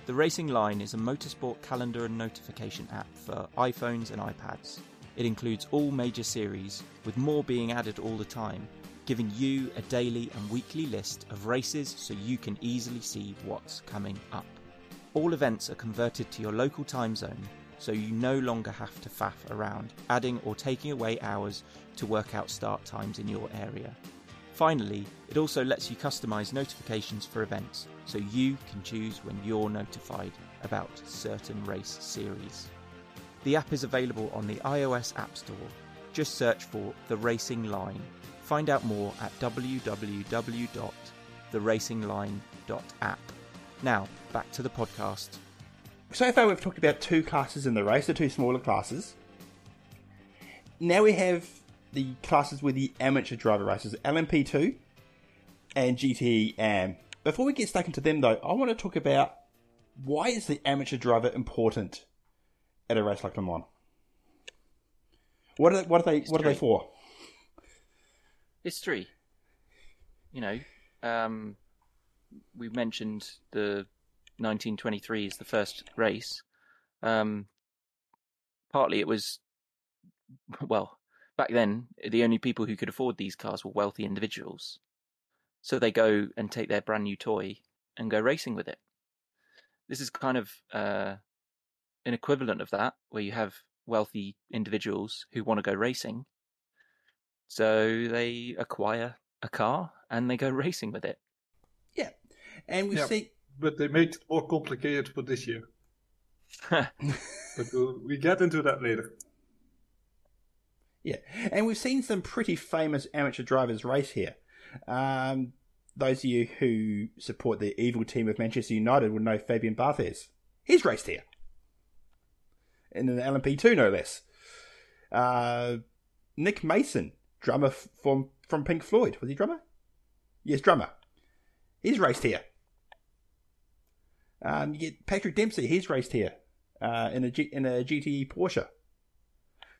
The Racing Line is a motorsport calendar and notification app for iPhones and iPads. It includes all major series, with more being added all the time, giving you a daily and weekly list of races so you can easily see what's coming up. All events are converted to your local time zone, so you no longer have to faff around, adding or taking away hours to work out start times in your area. Finally, it also lets you customize notifications for events, so you can choose when you're notified about certain race series. The app is available on the iOS App Store. Just search for The Racing Line. Find out more at www.theracingline.app. Now, back to the podcast. So far, we've talked about two classes in the race, the two smaller classes. Now we have the classes with the amateur driver races, LMP2 and GTE AM. Before we get stuck into them, though, I want to talk about why is the amateur driver important at a race like Le Mans? What are they, what are they what are they for? History. You know, um, we mentioned the 1923 is the first race. Um, partly it was, well, back then the only people who could afford these cars were wealthy individuals. So they go and take their brand new toy and go racing with it. This is kind of uh, an equivalent of that, where you have wealthy individuals who want to go racing. So they acquire a car and they go racing with it. Yeah, and we Yeah. see But they made it more complicated for this year. But we'll, we get into that later. Yeah, and we've seen some pretty famous amateur drivers race here. Um, those of you who support the evil team of Manchester United would know Fabien Barthez. He's raced here. In an LMP2, no less. Uh, Nick Mason, drummer from, from Pink Floyd. Was he drummer? Yes, drummer. He's raced here. Um, you get Patrick Dempsey, he's raced here uh, in, a G- in a GTE Porsche.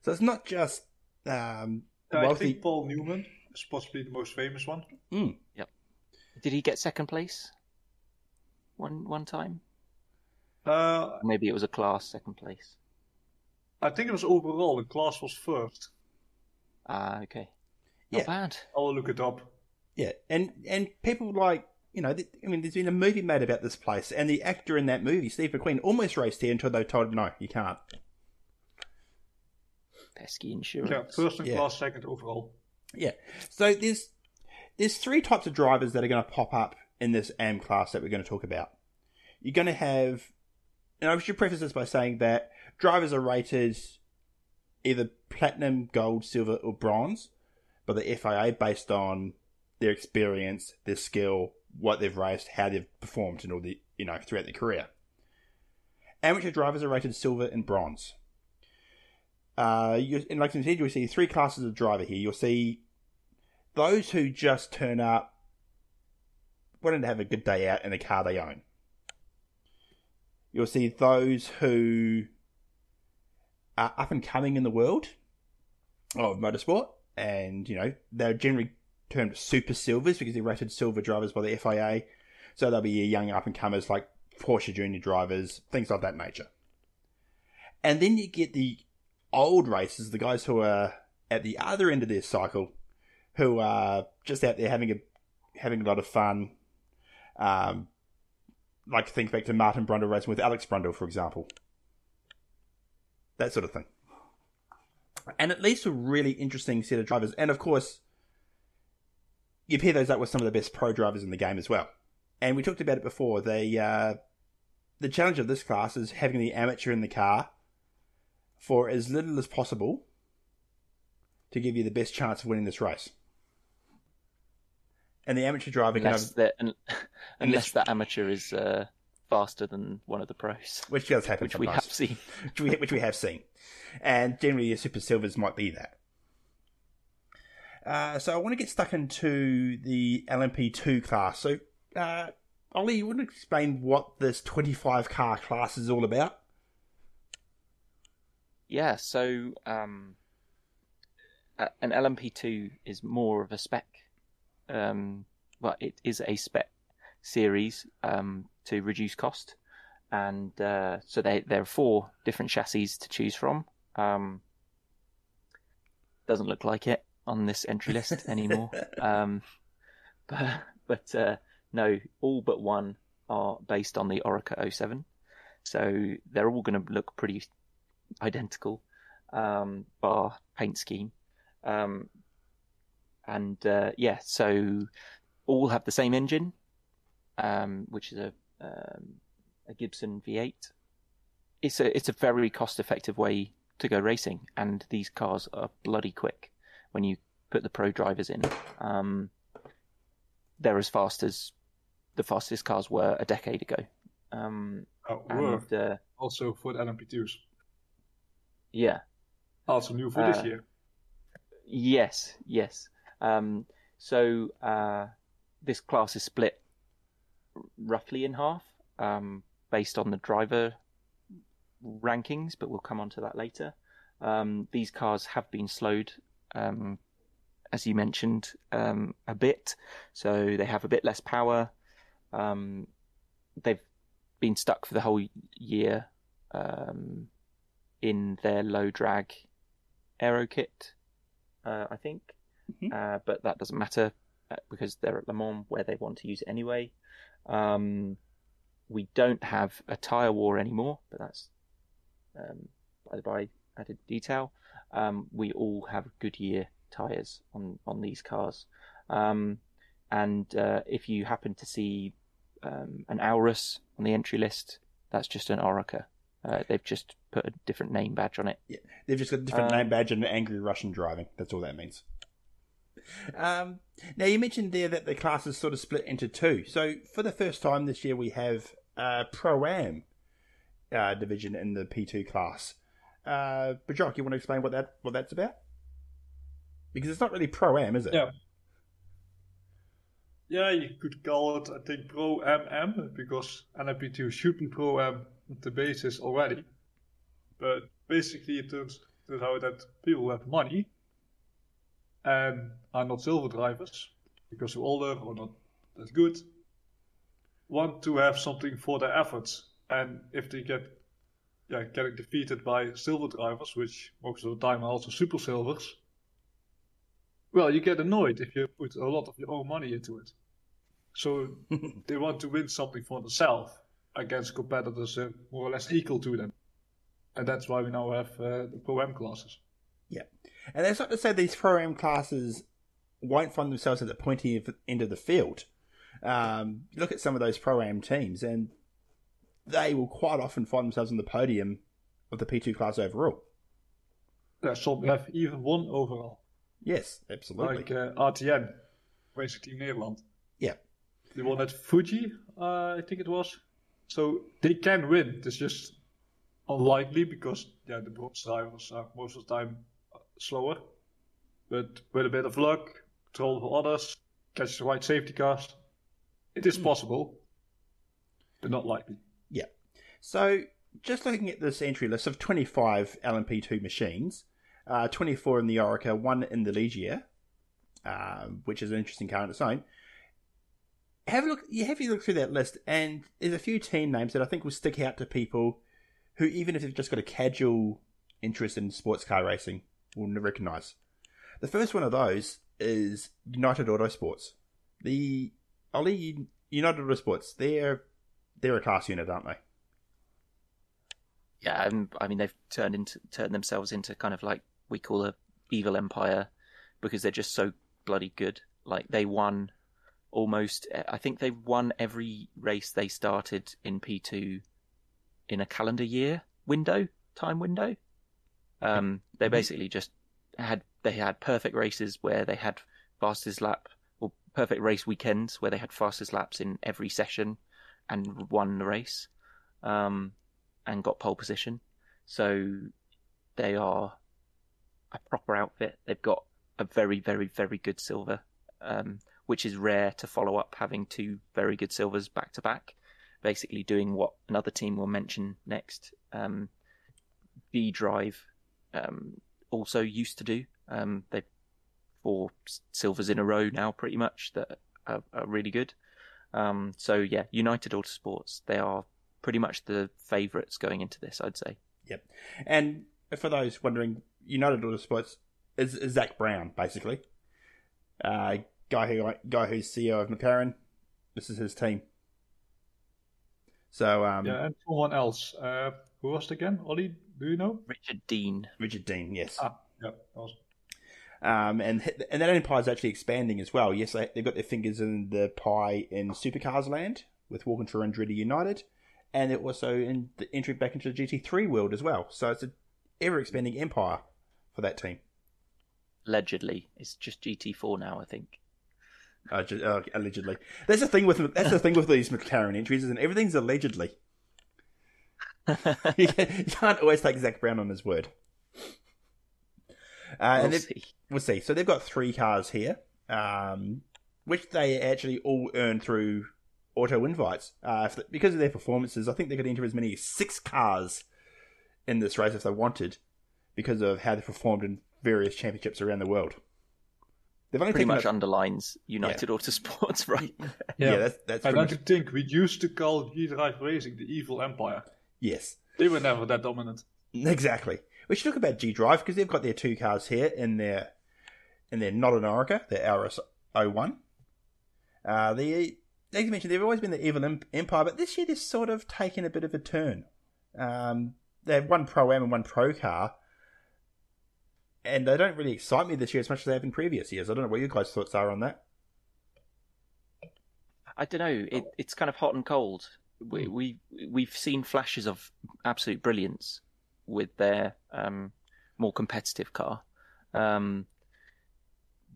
So it's not just um, I wealthy. think Paul Newman is possibly the most famous one. Mm. Did he get second place? One one time? Uh, Maybe it was a class second place. I think it was overall. The class was first. Ah, okay. Yeah. Not bad. I'll look it up. Yeah, and and people like you know, th- I mean, there's been a movie made about this place, and the actor in that movie, Steve McQueen, almost raced here until they told him no, you can't. Pesky insurance. Yeah, first and Yeah. class, second overall. Yeah, so there's there's three types of drivers that are going to pop up in this AM class that we're going to talk about. You're going to have, and I should preface this by saying that drivers are rated either platinum, gold, silver, or bronze by the FIA based on their experience, their skill, what they've raced, how they've performed, and all the you know throughout their career. Amateur drivers are rated silver and bronze. Uh, you, and like I said, you'll see three classes of driver here. You'll see those who just turn up, wanting to have a good day out in the car they own. You'll see those who are up and coming in the world of motorsport, and you know they're generally termed super silvers because they're rated silver drivers by the FIA. So they'll be young up and comers like Porsche Junior drivers, things of that nature. And then you get the old racers, the guys who are at the other end of their cycle, who are just out there having a having a lot of fun. Um, like think back to Martin Brundle racing with Alex Brundle, for example. That sort of thing. And it leads to a really interesting set of drivers. And of course, you pair those up with some of the best pro drivers in the game as well. And we talked about it before. The uh, the challenge of this class is having the amateur in the car for as little as possible to give you the best chance of winning this race. And the amateur driver can Unless have, that un- Unless- unless that amateur is uh, faster than one of the pros, which does happen which we have seen. which we which we have seen, and generally your super silvers might be that. Uh, so I want to get stuck into the LMP2 class. So, uh, Ollie, you want to explain what this 25 car class is all about? Yeah, so um, an LMP2 is more of a spec. Um, well, it is a spec series um, to reduce cost, and uh, so they, there are four different chassis to choose from. Um, doesn't look like it on this entry list anymore. um, but but uh, no, all but one are based on the Oreca 07. So they're all going to look pretty identical, um, bar paint scheme. Um, and uh, yeah, so all have the same engine, um, which is a um, a Gibson V8. It's a it's a very cost effective way to go racing, and these cars are bloody quick when you put the pro drivers in. Um, they're as fast as the fastest cars were a decade ago. Um, Oh, were and uh, also for the LMP2s. Yeah, Also new for this Uh, year. Yes, yes. Um, so uh, this class is split roughly in half um, based on the driver rankings, but we'll come on to that later. Um, these cars have been slowed, um, as you mentioned, um, a bit, so they have a bit less power. Um, they've been stuck for the whole year um, in their low drag aero kit uh, I think. Mhm. Uh, but that doesn't matter uh, because they're at Le Mans where they want to use it anyway. Um, we don't have a tyre war anymore, but that's um, by the by added detail. Um, we all have Goodyear tyres on, on these cars. Um, and uh, if you happen to see um, an Aurus on the entry list, that's just an Oreca. Uh, they've just put a different name badge on it. Yeah, They've just got a different Um, name badge and an angry Russian driving. That's all that means. Um, now you mentioned there that the class is sort of split into two. So for the first time this year, we have a pro am uh, division in the P two class. Uh, Bajok, you want to explain what that what that's about? Because it's not really pro am, is it? Yeah. Yeah, you could call it, I think, Pro MM, because LMP2 should be Pro M at the basis already. But basically, it turns, turns out that people who have money and are not silver drivers, because they're older or not that good, want to have something for their efforts. And if they get yeah, getting defeated by silver drivers, which most of the time are also super silvers, well, you get annoyed if you put a lot of your own money into it. So they want to win something for themselves against competitors uh, more or less equal to them. And that's why we now have uh, the Pro M classes. Yeah. And that's not to say these pro am classes won't find themselves at the pointy end of the field. Um, look at some of those pro am teams, and they will quite often find themselves on the podium of the P2 class overall. Yeah, some have even won overall, Yes, absolutely. like uh, RTN, basically Nederland. Yeah. They won at Fuji, uh, I think it was. So they can win. It's just unlikely because yeah, the bronze drivers are most of the time uh, slower. But with a bit of luck, control for others, catch the right safety cars, it is Hmm. possible, but not likely. Yeah. So, just looking at this entry list of 25 LMP2 machines, uh, 24 in the Oreca, one in the Ligier, um, which is an interesting car in its own. Have a look. You have you look through that list, and there's a few team names that I think will stick out to people who, even if they've just got a casual interest in sports car racing, will recognise. The first one of those is United Autosports. The Ollie United Autosports. They're they're a class unit, aren't they? yeah, I mean they've turned into turned themselves into kind of like we call a evil empire because they're just so bloody good. Like they won almost, I think they've won every race they started in P two in a calendar year window time window. Um, they basically just had they had perfect races where they had fastest lap or perfect race weekends where they had fastest laps in every session and won the race. Um, and got pole position. So they are a proper outfit. They've got a very, very, very good silver, um, which is rare to follow up having two very good silvers back to back. Basically, doing what another team will mention next. Um, G-Drive um, also used to do. Um, they've four silvers in a row now, pretty much that are, are really good. Um, so yeah, United Autosports, they are pretty much the favourites going into this, I'd say. Yep. And for those wondering, United Autosports is, is Zak Brown, basically. Uh, guy who guy who's CEO of McLaren. This is his team. So um, yeah, and someone else. Uh, who was it again? Ollie, do you know? Richard Dean. Richard Dean, yes. Ah, yeah, awesome. Um, and and that empire is actually expanding as well. Yes, they, they've got their fingers in the pie in Supercars land with Walkinshaw and Andretti United, and they're also in the entry back into the GT3 world as well. So it's an ever expanding empire for that team. Allegedly, it's just GT4 now. I think. Uh, uh, allegedly, that's the thing with that's the thing with these McLaren entries, and everything's allegedly. you, can, you can't always take Zak Brown on his word. Uh, we'll see. we'll see. So they've got three cars here, um, which they actually all earn through auto invites. Uh, if because of their performances, I think they could enter as many as six cars in this race if they wanted, because of how they performed in various championships around the world. They've only Pretty much up- underlines United Autosports, right? yeah, that's that's And pretty don't much, think we used to call G-Drive Racing the evil empire? yes, They were never that dominant. exactly. We should talk about G Drive because they've got their two cars here in their in their not an Oreca, their Aurus 01. Uh, the as you mentioned, they've always been the evil empire, but this year they're sort of taking a bit of a turn. Um, they have one pro am and one pro car, and they don't really excite me this year as much as they have in previous years. I don't know what your guys' thoughts are on that. I don't know. It, it's kind of hot and cold. We, we we've seen flashes of absolute brilliance with their um, more competitive car. Um,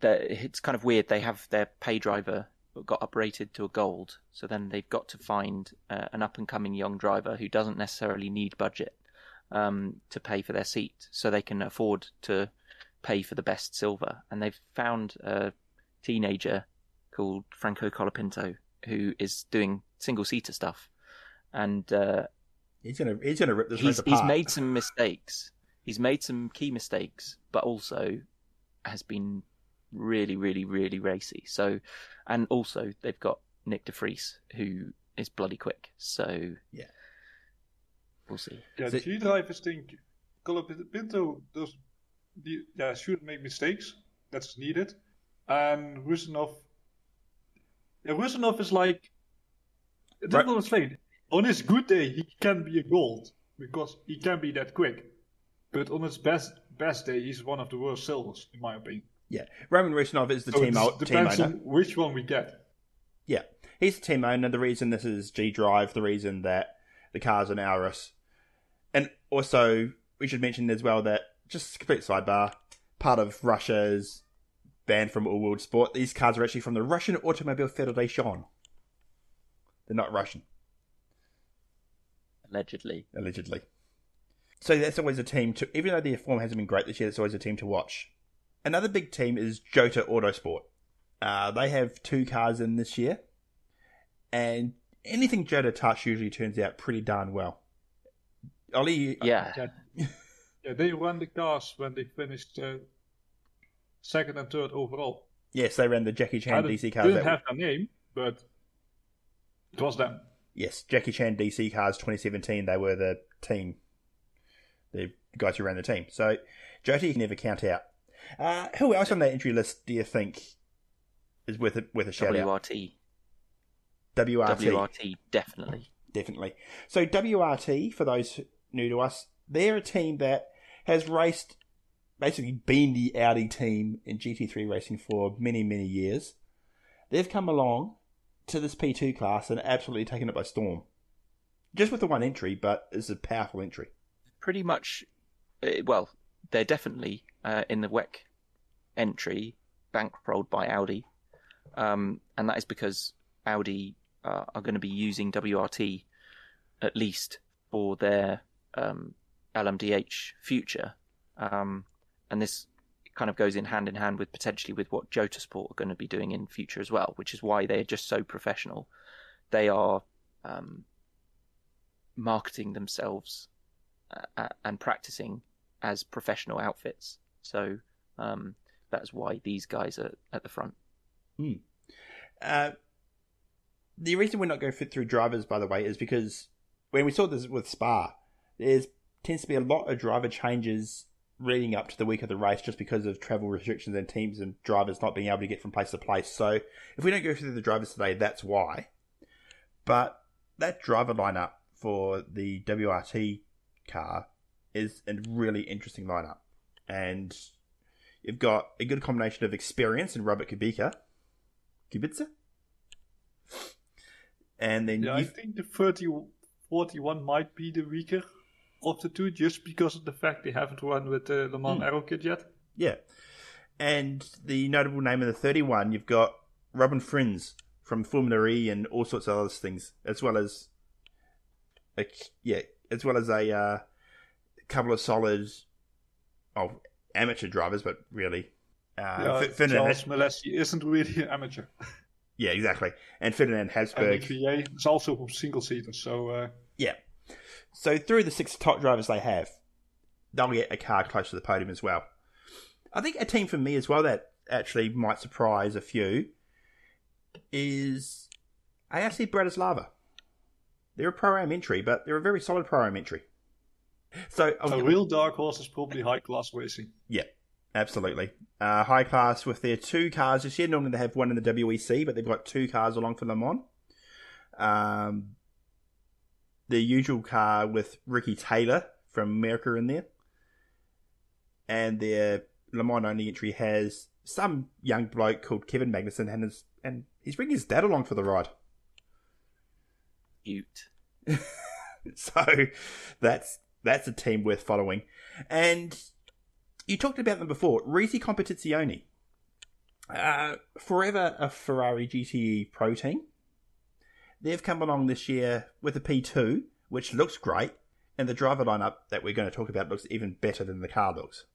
that it's kind of weird. They have their pay driver got uprated to a gold, so then they've got to find uh, an up and coming young driver who doesn't necessarily need budget um, to pay for their seat, so they can afford to pay for the best silver. And they've found a teenager called Franco Colapinto who is doing single seater stuff, and uh, He's gonna he's gonna rip this he's race he's made some mistakes. He's made some key mistakes, but also has been really, really, really racy. So, and also they've got Nyck De Vries, who is bloody quick. So, Yeah. we'll see. Yeah, So- the G-Drivers think Colapinto does, the, yeah, should make mistakes. That's needed. And Rusinov, yeah, Rusinov is like, I Right. don't know what to explain. On his good day, he can be a gold because he can be that quick. But on his best best day, he's one of the worst silvers, in my opinion. Yeah, Roman Rusinov is the So team, it o- team depends owner. on which one we get. Yeah, he's the team owner. The reason this is G Drive, the reason that the car's an Aurus, and also we should mention as well that just a complete sidebar, part of Russia's ban from all world sport. These cars are actually from the Russian Automobile Federation. They're not Russian, Allegedly, allegedly. So that's always a team to. Even though their form hasn't been great this year, it's always a team to watch. Another big team is Jota Autosport. Uh, they have two cars in this year, and anything Jota touch usually turns out pretty darn well. Ollie, yeah. Yeah, yeah they ran the cars when they finished uh, second and third overall. yes, they ran the Jackie Chan didn't- DC cars. didn't that- have their name, but it was them. yes, Jackie Chan DC cars 2017. They were the team, the guys who ran the team. So Jota you can never count out. Uh, who else on that entry list do you think is worth a, worth a shout out? WRT, WRT. WRT, definitely. definitely. So WRT, for those new to us, they're a team that has raced, basically been the Audi team in GT3 racing for many, many years. They've come along to this P2 class and absolutely taken it by storm. Just with the one entry, but it's a powerful entry. Pretty much, uh, well, they're definitely uh, in the WEC entry, bankrolled by Audi, um, and that is because Audi uh, are going to be using WRT at least for their um, LMDH future, um, and this kind of goes in hand in hand with potentially with what Jota Sport are going to be doing in future as well, which is why they are just so professional. They are um, marketing themselves uh, and practicing as professional outfits. So um, that's why these guys are at the front. Uh, the reason we're not going fit through drivers, by the way, is because when we saw this with Spa, there's tends to be a lot of driver changes leading up to the week of the race just because of travel restrictions and teams and drivers not being able to get from place to place. So if we don't go through the drivers today, that's why. But that driver lineup for the WRT car is a really interesting lineup. And you've got a good combination of experience in Robert Kubica. Kubica? And then Yeah, I think the 30, 41 might be the weaker of the two, just because of the fact they haven't won with the Le Mans Hmm. Aero kit yet. Yeah. And the notable name of the 31, you've got Robin Frijns from Formula E and all sorts of other things, as well as, a, yeah, as well as a uh, couple of solid, oh, amateur drivers, but really, uh, yeah, F- Ferdinand, Charles isn't really an amateur. yeah, exactly, and Ferdinand And Habsburg, is also from single seater, so uh, yeah. So through the six top drivers they have, they'll get a car close to the podium as well. I think a team for me as well that actually might surprise a few is ARC Bratislava. They're a pro am entry, but they're a very solid pro am entry. So a gonna- real dark horse is probably high class racing. yeah, absolutely. Uh, high class with their two cars this year. Normally they have one in the WEC, but they've got two cars along for Le Mans. Um, the usual car with Ricky Taylor from America in there. And their Le Mans only entry has some young bloke called Kevin Magnussen and, his, and he's bringing his dad along for the ride. Cute. so that's that's a team worth following. And you talked about them before, Risi Competizione. Uh, forever a Ferrari GTE pro team. They've come along this year with a P2, which looks great, and the driver lineup that we're going to talk about looks even better than the car looks,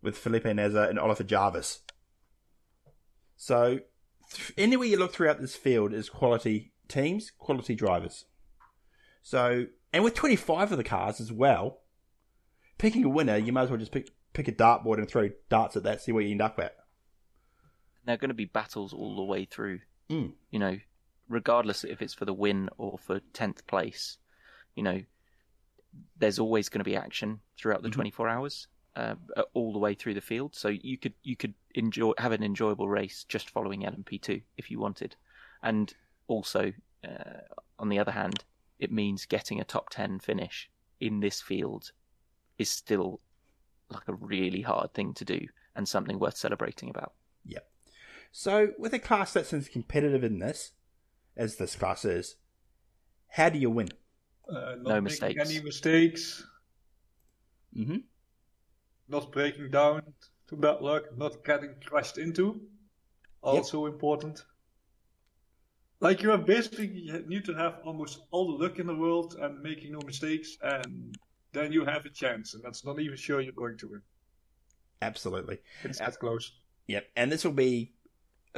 with Felipe Nasr and Oliver Jarvis. So, th- anywhere you look throughout this field is quality teams, quality drivers. So, and with 25 of the cars as well, picking a winner, you might as well just pick pick a dartboard and throw darts at that, see what you end up at. There are going to be battles all the way through. Mm. You know, regardless if it's for the win or for tenth place. You know, there's always going to be action throughout the Mhm. 24 hours, uh, all the way through the field. So you could you could enjoy have an enjoyable race just following LMP2 if you wanted, and also uh, on the other hand, it means getting a top 10 finish in this field is still like a really hard thing to do and something worth celebrating about. Yep. So, with a class that's as competitive in this, as this class is, how do you win? Uh, not No mistakes. Any mistakes, Mm-hmm. not breaking down to bad luck, not getting crashed into. Also important. Like you have basically you need to have almost all the luck in the world and making no mistakes, and then you have a chance, and that's not even sure you're going to win. Absolutely. It's that close. Yep. And this will be,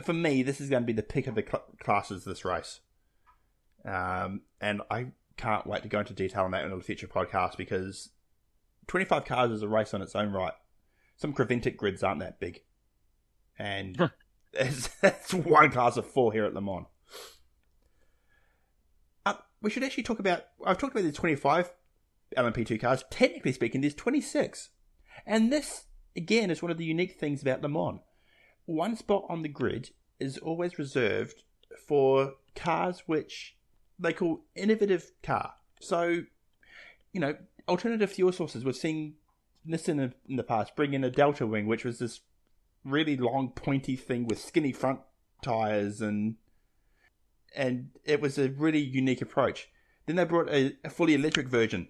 for me, this is going to be the pick of the cl- classes this race. Um, and I can't wait to go into detail on that in a future podcast because 25 cars is a race on its own right. Some Creventic grids aren't that big. And it's, that's one class of four here at Le Mans. Uh, we should actually talk about. I've talked about the 25 LMP2 cars. Technically speaking, there's 26. And this, again, is one of the unique things about Le Mans. One spot on the grid is always reserved for cars which they call innovative car. So, you know, alternative fuel sources. We've seen Nissan in- the past bring in a Delta Wing, which was this really long, pointy thing with skinny front tires, and and it was a really unique approach. Then they brought a, a fully electric version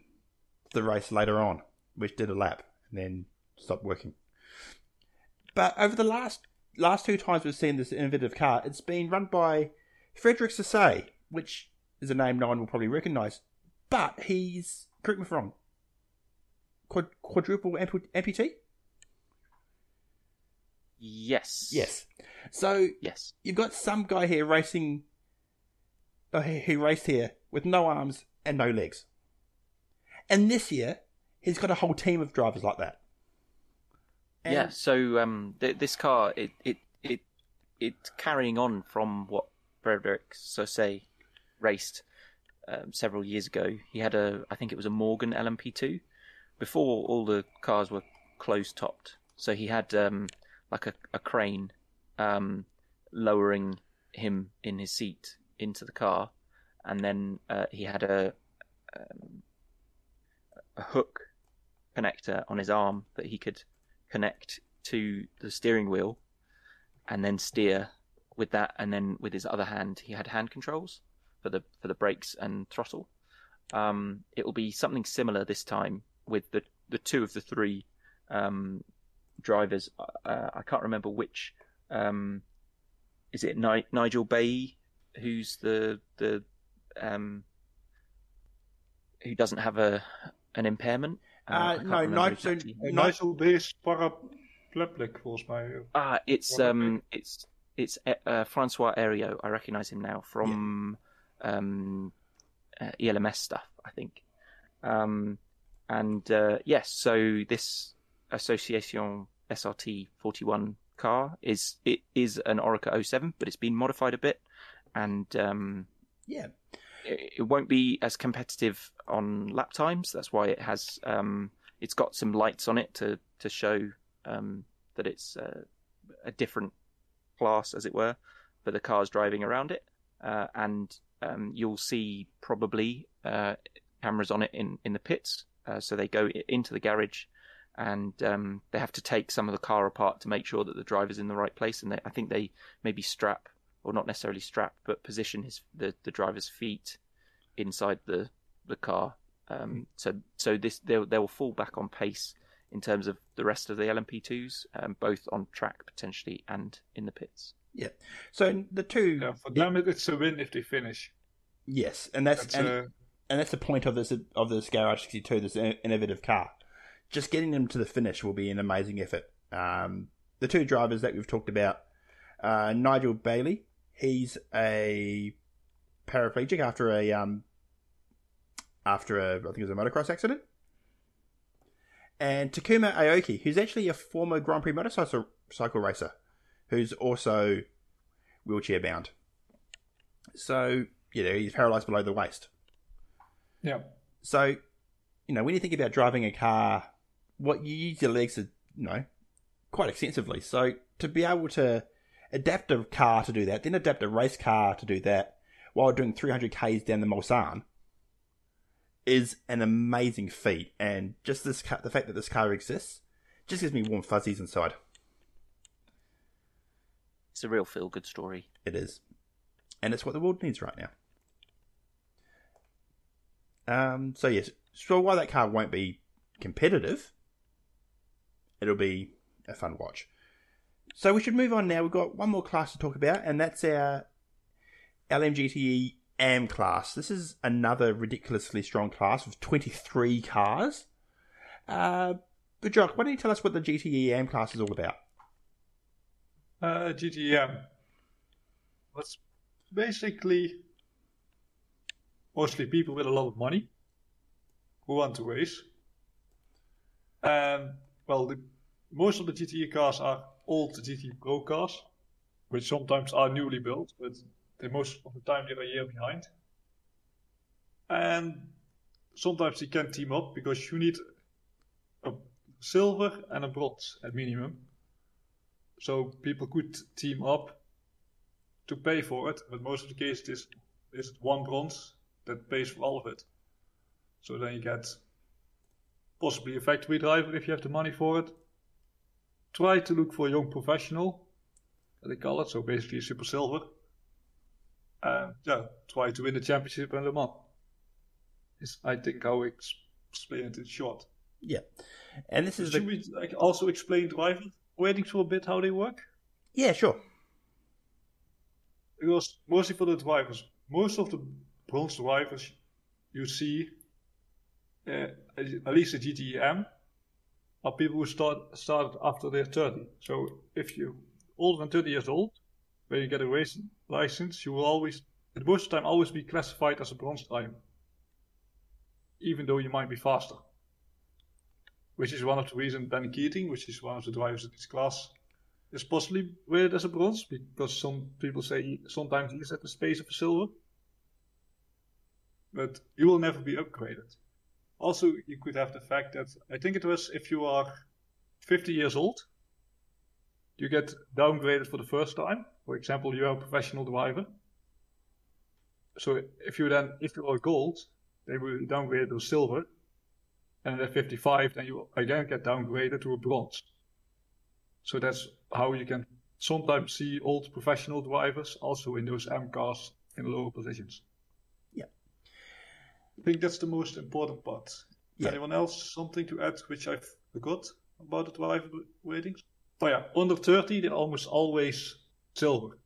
to the race later on, which did a lap and then stopped working. But over the last last two times we've seen this innovative car, it's been run by Frederick Sausset, which is a name no one will probably recognise. But he's correct me if I'm wrong. Quad, quadruple ampu- amputee? Yes. Yes. So Yes. you've got some guy here racing, uh, who raced here with no arms and no legs. And this year, he's got a whole team of drivers like that. And- yeah. So um, th- this car, it it it it's carrying on from what Frederick Sausset raced um, several years ago. He had a, I think it was a Morgan LMP2. Before all the cars were closed topped. So he had um, like a, a crane um, lowering him in his seat into the car, and then uh, he had a um, a hook connector on his arm that he could connect to the steering wheel and then steer with that. And then with his other hand he had hand controls for the for the brakes and throttle. Um, it will be something similar this time with the the two of the three um, drivers. Uh, I can't remember which um, is it Ni- Nigel Bay who's the the um, who doesn't have a an impairment Uh, no, Nigel. Uh, Nigel, Nigel paraplegic, volgens mij. Ah, it's um, it's it's uh, Francois Ario. I recognise him now from um, uh, ELMS stuff, I think. Um, and uh, yes, so this Association SRT 41 car is it is an Oreca 07, but it's been modified a bit, and um, yeah, it, won't be as competitive on lap times. That's why it has um, it's got some lights on it to to show um, that it's uh, a different class, as it were, for the cars driving around it. Uh, and um, you'll see probably uh, cameras on it in in the pits. Uh, so they go into the garage. And um, they have to take some of the car apart to make sure that the driver's in the right place. And they, I think they maybe strap, or not necessarily strap, but position his the, the driver's feet inside the the car. Um, so so this they they will fall back on pace in terms of the rest of the LMP2s, um, both on track potentially and in the pits. yeah. So the two, Yeah, for them it- it's a win if they finish. yes, and that's, That's and, uh, and that's the point of this of this Garage 62, this innovative car. Just getting them to the finish will be an amazing effort. Um, the two drivers that we've talked about, uh, Nigel Bailey, he's a paraplegic after a um, after a I think it was a motocross accident, and Takuma Aoki, who's actually a former Grand Prix motorcycle cycle racer, who's also wheelchair bound. So you know he's paralysed below the waist. yeah. So, you know, when you think about driving a car, what you use your legs to, you know, quite extensively. So to be able to adapt a car to do that, then adapt a race car to do that while doing 300 k's down the Mulsanne is an amazing feat. And just this, car, the fact that this car exists, just gives me warm fuzzies inside. It's a real feel good story. It is. And it's what the world needs right now. Um, so yes, so while that car won't be competitive, it'll be a fun watch. So we should move on now. We've got one more class to talk about, and that's our LMGTE AM class. This is another ridiculously strong class with 23 cars. Uh, but Jock, why don't you tell us what the GTE AM class is all about? Uh, GTM. That's basically mostly people with a lot of money who want to race. And well, the, most of the GTE cars are old GT Pro cars, which sometimes are newly built, but they most of the time they're a year behind. And sometimes you can team up because you need a silver and a bronze at minimum. So people could team up to pay for it, but most of the cases is is one bronze that pays for all of it. So then you get possibly a factory driver if you have the money for it. Try to look for a young professional, they call it, so basically a super silver. And yeah, try to win the championship in Le Mans. Is I think how I ex- explain it in short. Yeah, and this is Should the we like, also explain driver ratings for a bit how they work? yeah, sure. Because mostly for the drivers, most of the bronze drivers you see, uh, at least the GTM, are people who start started after they're 30. So if you're older than 30 years old, when you get a racing license, you will always, at most time, always be classified as a bronze time, even though you might be faster. Which is one of the reasons Ben Keating, which is one of the drivers in this class, is possibly rated as a bronze because some people say he, sometimes he's at the space of a silver. But he will never be upgraded. Also, you could have the fact that I think it was if you are 50 years old, you get downgraded for the first time. For example, you are a professional driver. So if you then, if you are gold, they will downgrade to silver. And at 55, then you again get downgraded to a bronze. So that's how you can sometimes see old professional drivers also in those M cars in lower positions. I think that's the most important part. Yeah. Anyone else something to add which I forgot about the driver ratings? Oh yeah, under 30 they're almost always silver.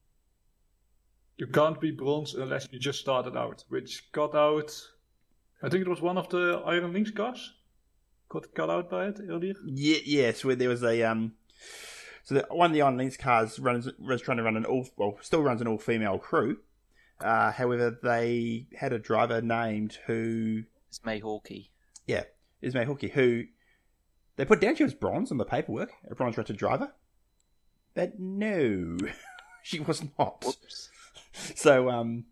You can't be bronze unless you just started out, which got out. I think it was one of the Iron Lynx cars. Got cut out by it earlier. Yeah, yes, where there was a um, so the, one of the Iron Lynx cars runs was trying to run an all well still runs an all female crew. Uh, however, they had a driver named who It's May Hawkey. yeah Esmee Hawkey who they put down she was bronze on the paperwork, a bronze rated driver, but no, she was not. Whoops. So um,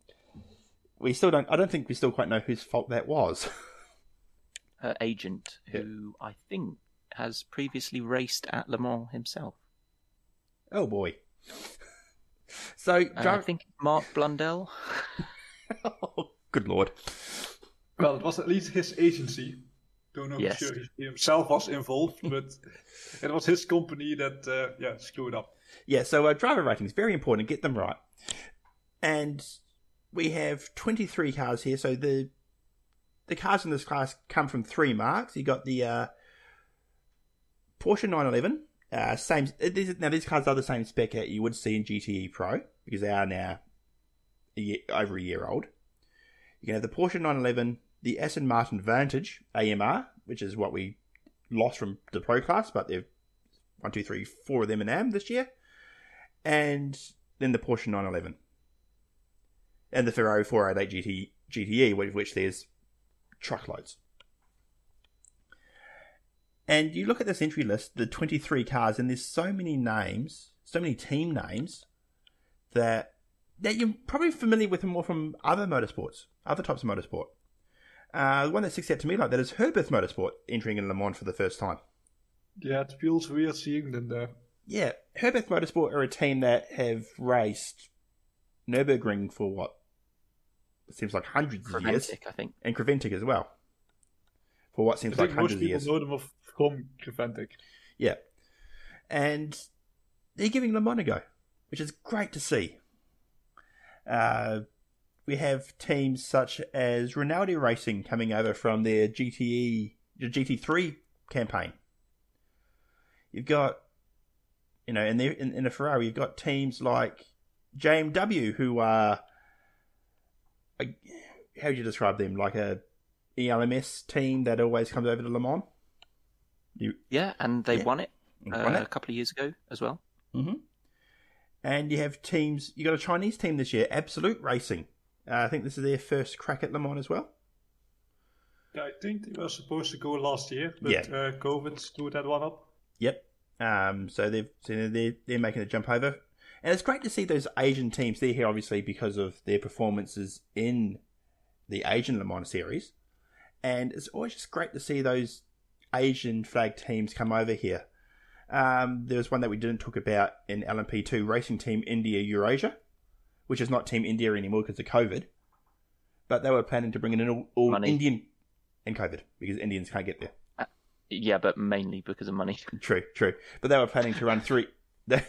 we still don't. I don't think we still quite know whose fault that was. Her agent, who I think has previously raced at Le Mans himself. oh boy. So Uh, I driver- think Mark Blundell. oh, good lord. Well, it was at least his agency. Don't know Yes. for sure he himself was involved, but it was his company that uh, yeah screwed up. Yeah, so uh, driver ratings very important. Get them right. And we have twenty three cars here. So the the cars in this class come from three marques. You got the uh, Porsche 911. Uh, same. uh, now these cars are the same spec that you would see in GTE Pro because they are now a year, over a year old. You can have the Porsche 911, the Aston Martin Vantage AMR, which is what we lost from the Pro class, but they've one, two, three, four of them in AM this year, and then the Porsche 911 and the Ferrari 488 GT, GTE, with which there's truckloads. And you look at this entry list, the 23 cars, and there's so many names, so many team names that that you're probably familiar with more from other motorsports, other types of motorsport. Uh, the one that sticks out to me like that is Herberth Motorsport entering in Le Mans for the first time. Yeah, it feels weird seeing them there. Yeah, Herberth Motorsport are a team that have raced Nürburgring for what? It seems like hundreds of years. I think. And Creventic as well. For what seems like hundreds of people years. know them of- from Creventic. Yeah. And they're giving Mans a go, which is great to see. Uh, we have teams such as Rinaldi Racing coming over from their GTE, the GT3 campaign. You've got, you know, in, the, in, in a Ferrari, you've got teams like JMW who are, how would you describe them? Like a ELMS team that always comes over to Le Mans? You, Yeah, and they Yeah. won it uh, won a couple of years ago as well. hmm And you have teams. You got a Chinese team this year, Absolute Racing. Uh, I think this is their first crack at Le Mans as well. Yeah, I think they were supposed to go last year, but Yeah. uh, COVID screwed that one up. Yep. Um, so they've so they're they're making a jump over, and it's great to see those Asian teams. They're here obviously because of their performances in the Asian Le Mans series, and it's always just great to see those Asian flag teams come over here. Um, there was one that we didn't talk about in LMP2 Racing Team India Eurasia, which is not Team India anymore because of COVID, but they were planning to bring in an all, all Indian and COVID because Indians can't get there. Yeah, but mainly because of money. True, true. But they were planning to run three. They,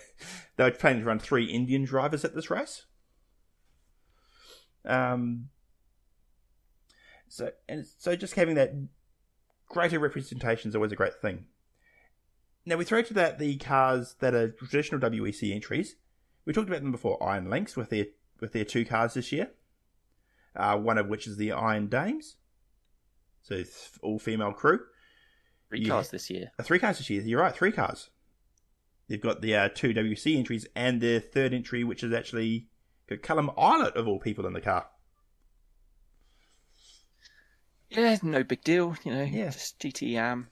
they were planning to run three Indian drivers at this race. Um. So and so, just having that greater representation is always a great thing. Now we throw to that the cars that are traditional WEC entries. We talked about them before. Iron Lynx with their with their two cars this year. Uh, one of which is the Iron Dames. So it's all female crew. Three Yeah. cars this year. Uh, three cars this year. You're right, three cars. They've got the uh, two WC entries and their third entry, which is actually got Callum Ilott of all people in the car. Yeah, no big deal. You know, Yeah. just GT Am.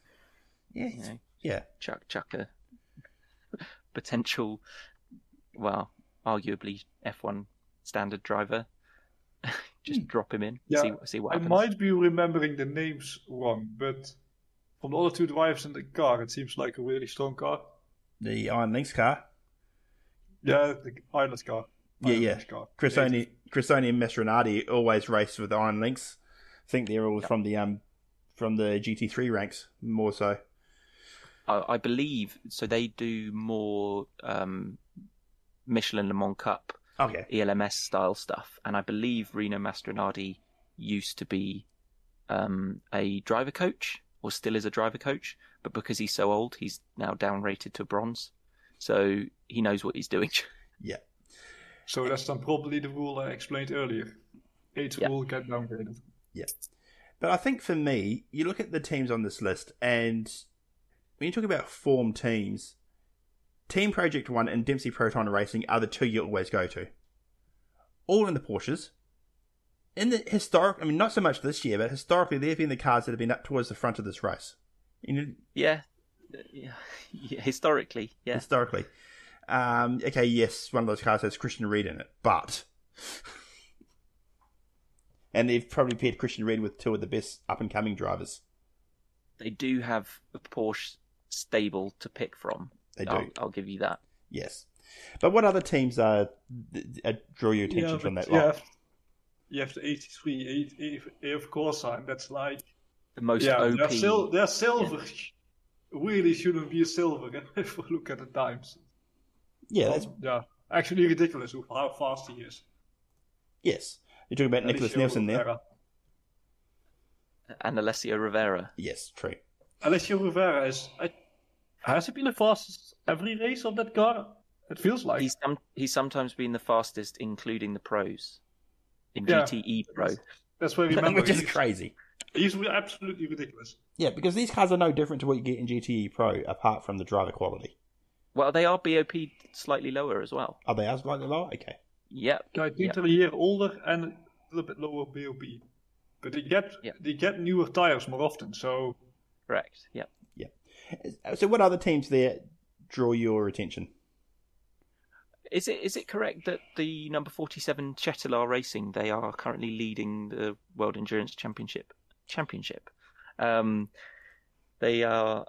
Yeah, You know, yeah, chuck chuck a potential, well, arguably F1 standard driver. Just hmm. drop him in. Yeah, see see what I happens. might be remembering the names wrong, but from the other two drivers in the car, it seems like a really strong car. The Iron Lynx car. Yeah, the Island car. Yeah, Iron yeah. Lynx car. Cressoni, Cressoni and Mastronardi always race with the Iron Lynx. I think they're all from the um from the GT3 ranks more so. I, I believe so. They do more um, Michelin Le Mans Cup Okay. ELMS style stuff, and I believe Rino Mastronardi used to be um, a driver coach, or still is a driver coach, but because he's so old, he's now downrated to bronze. So he knows what he's doing. Yeah. So that's then probably the rule I explained earlier. Eight Yeah. rule get downgraded. But I think for me, you look at the teams on this list, and when you talk about form teams, Team Project One and Dempsey Proton Racing are the two you always go to. All in the Porsches. In the historic, I mean, not so much this year, but historically, they've been the cars that have been up towards the front of this race. You know, yeah. yeah, yeah, historically, yeah. historically. Um, okay, yes, one of those cars has Christian Ried in it, but. and they've probably paired Christian Ried with two of the best up and coming drivers. They do have a Porsche stable to pick from. They do. I'll, I'll give you that. Yes. But what other teams uh, th- uh, draw your attention from that you lot? have, you have the 83 A, AF Corse, and that's like The most yeah, OP. they're, sil- they're silver. Really shouldn't be a silver if we look at the times. Yeah, that's, Yeah, actually ridiculous how fast he is. yes. You're talking about Nicholas Alessio Nielsen there? And Alessio Rovera. Yes, true. Alessio Rovera is. I, has he been the fastest every race of that car? It feels like. He's some, he's sometimes been the fastest, including the pros in Yeah. GTE Pro. That's where I remember. Which is crazy. he's absolutely ridiculous. Yeah, because these cars are no different to what you get in GTE Pro, apart from the driver quality. Well, they are BOP slightly lower as well. Are they as slightly lower? Okay. Yep. I think Yep. a year older and a little bit lower BOP. But they get Yeah. they get newer tires more often, so Correct. Yep. Yeah. So, what other teams there draw your attention? Is it is it correct that the number forty seven Cetilar Racing they are currently leading the World Endurance Championship championship? Um, they are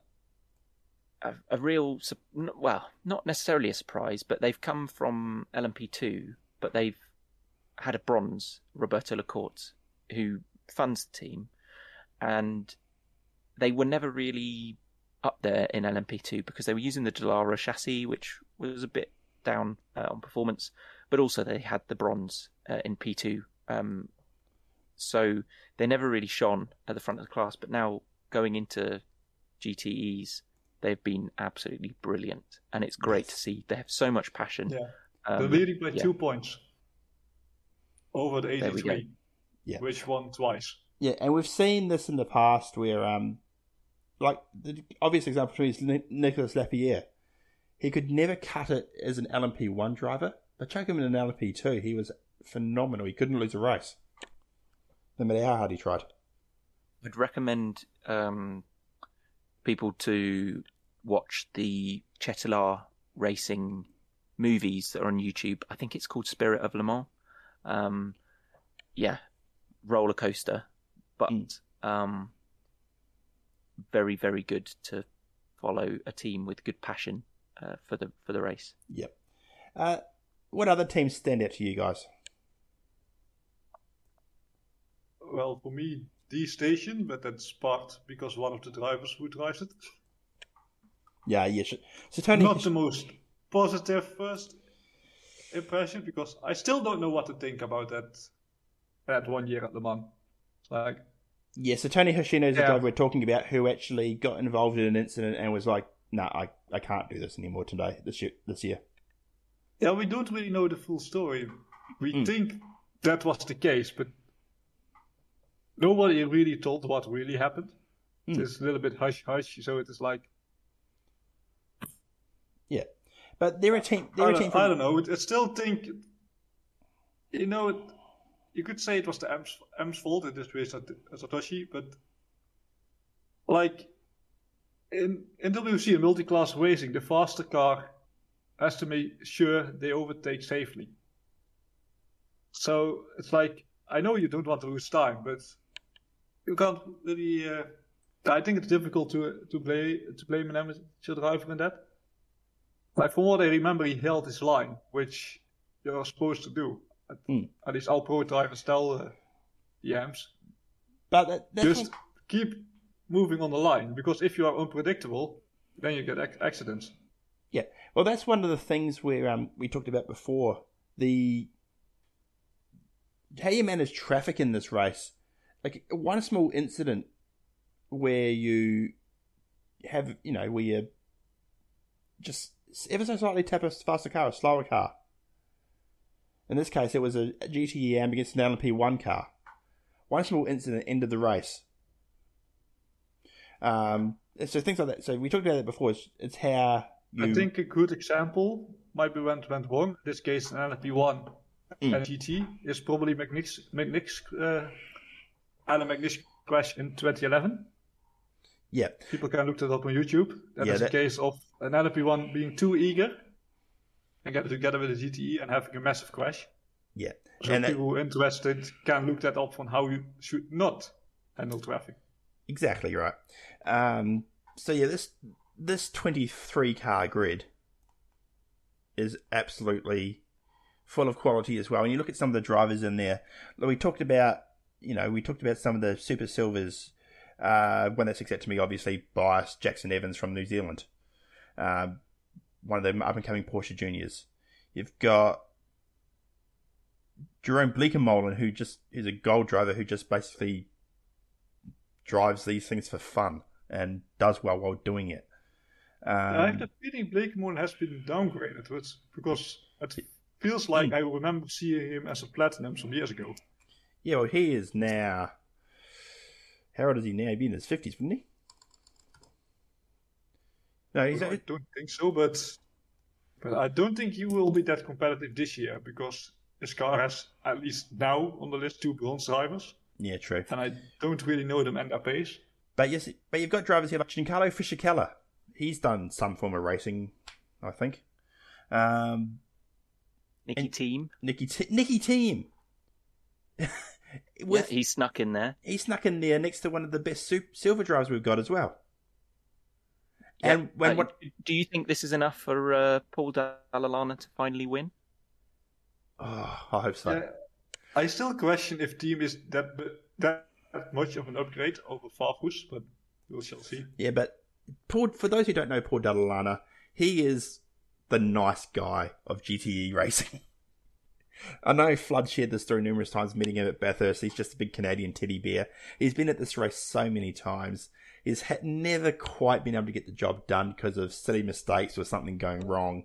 a, a real well, not necessarily a surprise, but they've come from LMP two, but they've had a bronze Roberto Lacorte who funds the team, and they were never really up there in LMP2 because they were using the Dallara chassis, which was a bit down uh, on performance, but also they had the bronze uh, in P2. Um, so they never really shone at the front of the class, but now going into GTEs, they've been absolutely brilliant, and it's great to see. They have so much passion. yeah. Um, they're leading by yeah. two points over the There we go. 83, Yeah. which won twice. Yeah, and we've seen this in the past where, um, like, the obvious example for me is Nicolas Lapierre. He could never cut it as an LMP1 driver, but chuck him in an LMP2, he was phenomenal. He couldn't lose a race, no matter how hard he tried. I'd recommend um, people to watch the Cetilar racing movies that are on YouTube. I think it's called Spirit of Le Mans. Um, yeah, roller coaster, but Mm. um, very very good to follow a team with good passion uh, for the for the race. Yep. Uh, what other teams stand out to you guys? Well, for me, D'station, but that's part because one of the drivers who drives it. Yeah, yeah. sh- So Tony, Not the most positive first impression because I still don't know what to think about that that one year at Le Mans. Like yeah, so Tony Hoshino is the guy we're talking about who actually got involved in an incident and was like, "No, I, I can't do this anymore today. This year, this year." Yeah, we don't really know the full story. We Mm. think that was the case, but nobody really told what really happened. Mm. It's a little bit hush hush, so it is like Yeah, but they're a team. They're I team. don't, From, I don't know. I still think you know it, you could say it was the M's, M's fault in this at Satoshi, but like in in WC in multi-class racing, the faster car has to make sure they overtake safely. So it's like I know you don't want to lose time, but you can't really uh, I think it's difficult to to play to blame an amateur driver in that. Like from what I remember, he held his line, which you're supposed to do. Hmm. At least all pro drivers tell uh, the AMs. But that, Just keep moving on the line because if you are unpredictable, then you get ac- accidents. Yeah, well, that's one of the things where um, we talked about before. The how you manage traffic in this race, like one small incident where you have, you know, where you just ever so slightly tap a faster car, a slower car. In this case, it was a GTE AM against an LMP1 car. One small incident ended the race. Um, so things like that. So we talked about that before. It's, it's how you. I think a good example might be when it went wrong. In this case, an LFP1 Mm. and GT is probably McNish's, McNish's uh, Allan McNish's crash in 2011. Yeah, People can look that up on YouTube. That Yeah, is that- a case of an LFP1 being too eager and get together with a GTE and having a massive crash. yeah, So and that- people who are interested can look that up on how you should not handle traffic. exactly right. Um, so yeah, this this twenty three car grid is absolutely full of quality as well. And you look at some of the drivers in there. We talked about, you know, we talked about some of the super silvers. Uh, one that's accepted to me, obviously, biased Jackson Evans from New Zealand, um, one of the up and coming Porsche juniors. You've got Jeroen Bleekemolen, who just is a gold driver who just basically drives these things for fun and does well while doing it. Um, I have the feeling Bleekemolen has been downgraded but because it feels like Hmm. I remember seeing him as a platinum some years ago. yeah, well, he is now. How old is he now? He'd be in his fifties, wouldn't he? No, he's. I don't think so, but but I don't think he will be that competitive this year because his car has at least now on the list two bronze drivers, Yeah, true. and I don't really know them at their pace. But yes, but you've got drivers here like Giancarlo Fisichella. He's done some form of racing, I think. Um, Nicky And- Team. Nicky, T- Nicki Thiim. Yeah, he snuck in there. he snuck in there next to one of the best soup, silver drivers we've got as well. And when Uh, what? Do you think this is enough for uh, Paul Dalla Lana to finally win? Oh, I hope so. Yeah, I still question if Thiim is that b- that much of an upgrade over Farfus, but we shall see. Yeah, but Paul, for those who don't know Paul Dalla Lana, he is the nice guy of GTE racing. I know Flood shared this story numerous times, meeting him at Bathurst. He's just a big Canadian teddy bear. He's been at this race so many times. He's ha- never quite been able to get the job done because of silly mistakes or something going wrong.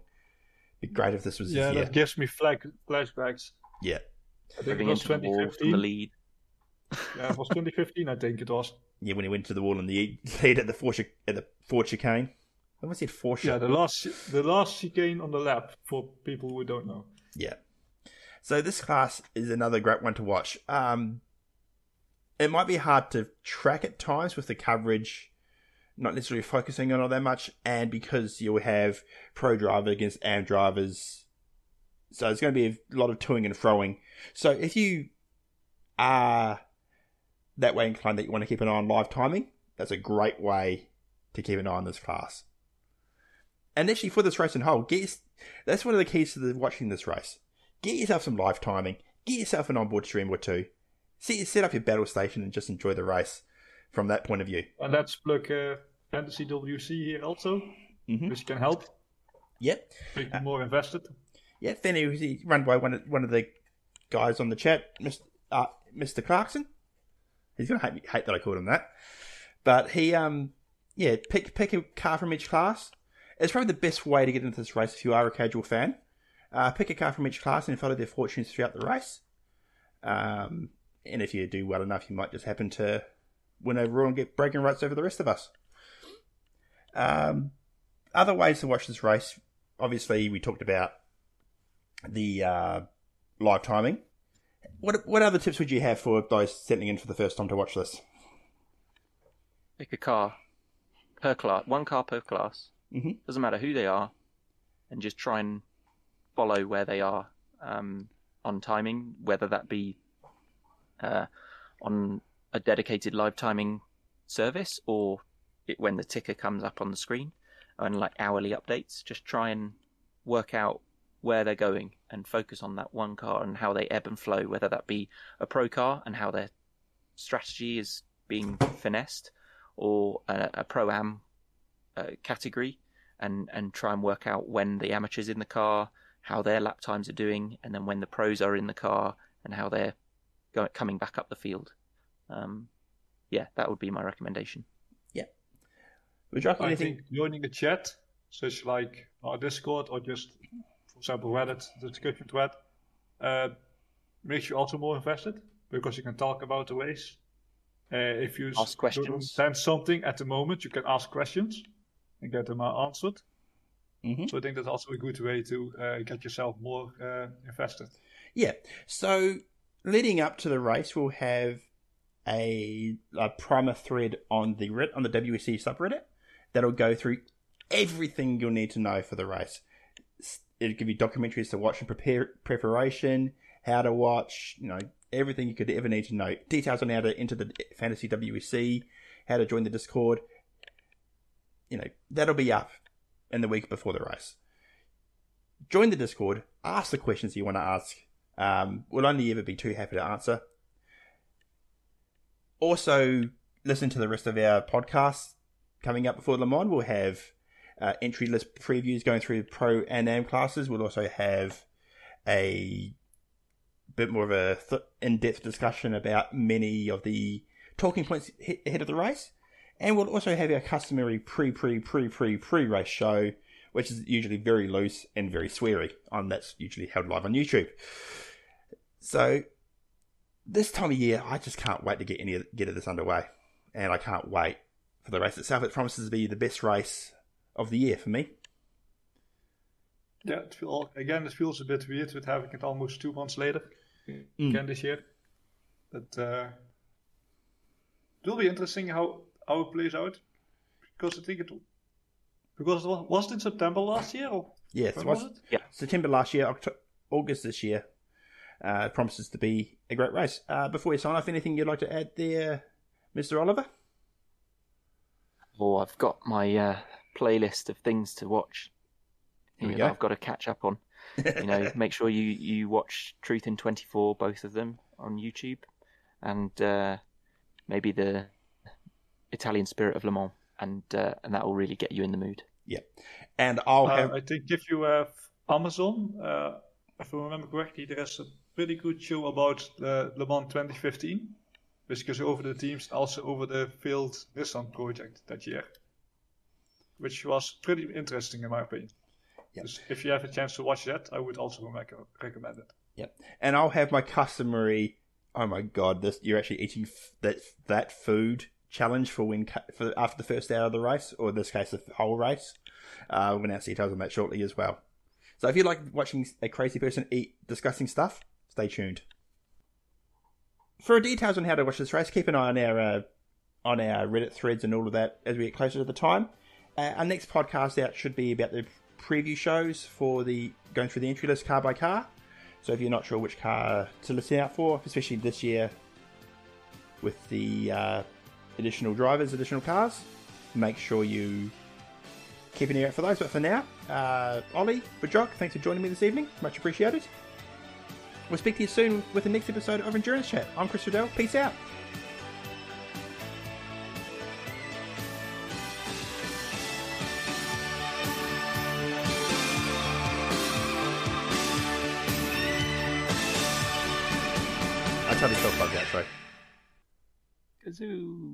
It'd Be great if this was Yeah, his that gives me flag, flashbacks. Yeah, I think it was into the wall from 2015. the lead. Yeah, it was 2015, I think it was. yeah. When he went to the wall in the lead at the Ford, chic- at the Ford chicane. I almost said Ford Yeah, the last the last chicane on the lap for people who don't know. Yeah. So this class is another great one to watch. Um, it might be hard to track at times with the coverage not necessarily focusing on it that much, and because you'll have pro driver against AM drivers, so it's going to be a lot of toing and froing. So if you are that way inclined that you want to keep an eye on live timing, that's a great way to keep an eye on this class. And actually, for this race and whole, get that's one of the keys to the, watching this race. Get yourself some live timing. Get yourself an onboard stream or two. Set, set up your battle station and just enjoy the race from that point of view. And let's plug uh, Fantasy WC here also, Mhm. which can help Yep. make you more invested. Yeah, Fanny was run by one of, one of the guys on the chat, Mr. Uh, Mr. Clarkson. He's gonna hate me, hate that I called him that, but he um yeah pick pick a car from each class. It's probably the best way to get into this race if you are a casual fan. Uh, pick a car from each class and follow their fortunes throughout the race. Um, and if you do well enough, you might just happen to win overall and get bragging rights over the rest of us. Um, other ways to watch this race, obviously, we talked about the uh, live timing. What what other tips would you have for those settling in for the first time to watch this? Pick a car per class, one car per class. Mhm. Doesn't matter who they are, and just try and follow where they are um, on timing, whether that be uh, on a dedicated live timing service or it, when the ticker comes up on the screen and like hourly updates. Just try and work out where they're going and focus on that one car and how they ebb and flow, whether that be a pro car and how their strategy is being finessed or a, a pro am uh, category and, and try and work out when the amateurs in the car, how their lap times are doing, and then when the pros are in the car and how they're going, coming back up the field. Um, yeah, that would be my recommendation. Yeah. Would you like I anything? think joining a chat, such like our Discord or just, for example, Reddit, the discussion thread, uh, makes you also more invested because you can talk about the race. Uh, if you Ask questions. don't understand something at the moment, you can ask questions and get them uh, answered. Mhm. So I think that's also a good way to uh, get yourself more uh, invested. Yeah. So leading up to the race, we'll have a, a primer thread on the Red- on the WEC subreddit that'll go through everything you'll need to know for the race. It'll give you documentaries to watch and prepare preparation, how to watch, you know, everything you could ever need to know. Details on how to enter the fantasy WEC, how to join the Discord. You know, that'll be up in the week before the race. Join the Discord, ask the questions you want to ask. Um, we'll only ever be too happy to answer. Also, listen to the rest of our podcasts coming up before Le Mans. We'll have uh, entry list previews going through pro and am classes. We'll also have a bit more of a th- in-depth discussion about many of the talking points he- ahead of the race. And we'll also have our customary pre pre pre pre pre race show, which is usually very loose and very sweary. And that's usually held live on YouTube. So this time of year, I just can't wait to get any get of this underway, and I can't wait for the race itself. It promises to be the best race of the year for me. Yeah, it feel, again, it feels a bit weird with having it almost two months later Mm. again this year. But uh, it will be interesting how, how it plays out because I think it because it was, was it in September last year or Yes, when it was was it? September last year, Octo- August this year. Uh, it promises to be a great race. Uh, before we sign off, anything you'd like to add there, Mr. Oliver? Or I've got my uh, playlist of things to watch. Here you know, go. I've got to catch up on. you know, make sure you, you watch Truth in 24, both of them on YouTube, and uh, maybe the Italian Spirit of Le Mans, and uh, and that will really get you in the mood. Yeah, and I'll Uh, have I think if you have Amazon, uh, if I remember correctly, there is a pretty good show about the Le Mans 2015, which goes over the teams, also over the failed Nissan project that year, which was pretty interesting in my opinion. Yep. Dus if you have a chance to watch that, I would also rec- recommend it. and I'll have my customary. Oh my god! This you're actually eating f- that that food challenge for when for after the first hour of the race, or in this case, the whole race. Uh, we're going to have details on that shortly as well. So if you like watching a crazy person eat disgusting stuff, stay tuned. For details on how to watch this race, keep an eye on our uh, on our Reddit threads and all of that as we get closer to the time. Uh, our next podcast out should be about the preview shows for the going through the entry list car by car. So if you're not sure which car to listen out for, especially this year with the uh, additional drivers, additional cars, make sure you keep an ear out for those. But for now, uh, Ollie, Bajok, thanks for joining me this evening. Much appreciated. We'll speak to you soon with the next episode of Endurance Chat. I'm Chris Riddell. Peace out. I totally felt bugged out, sorry. Kazoo! Done.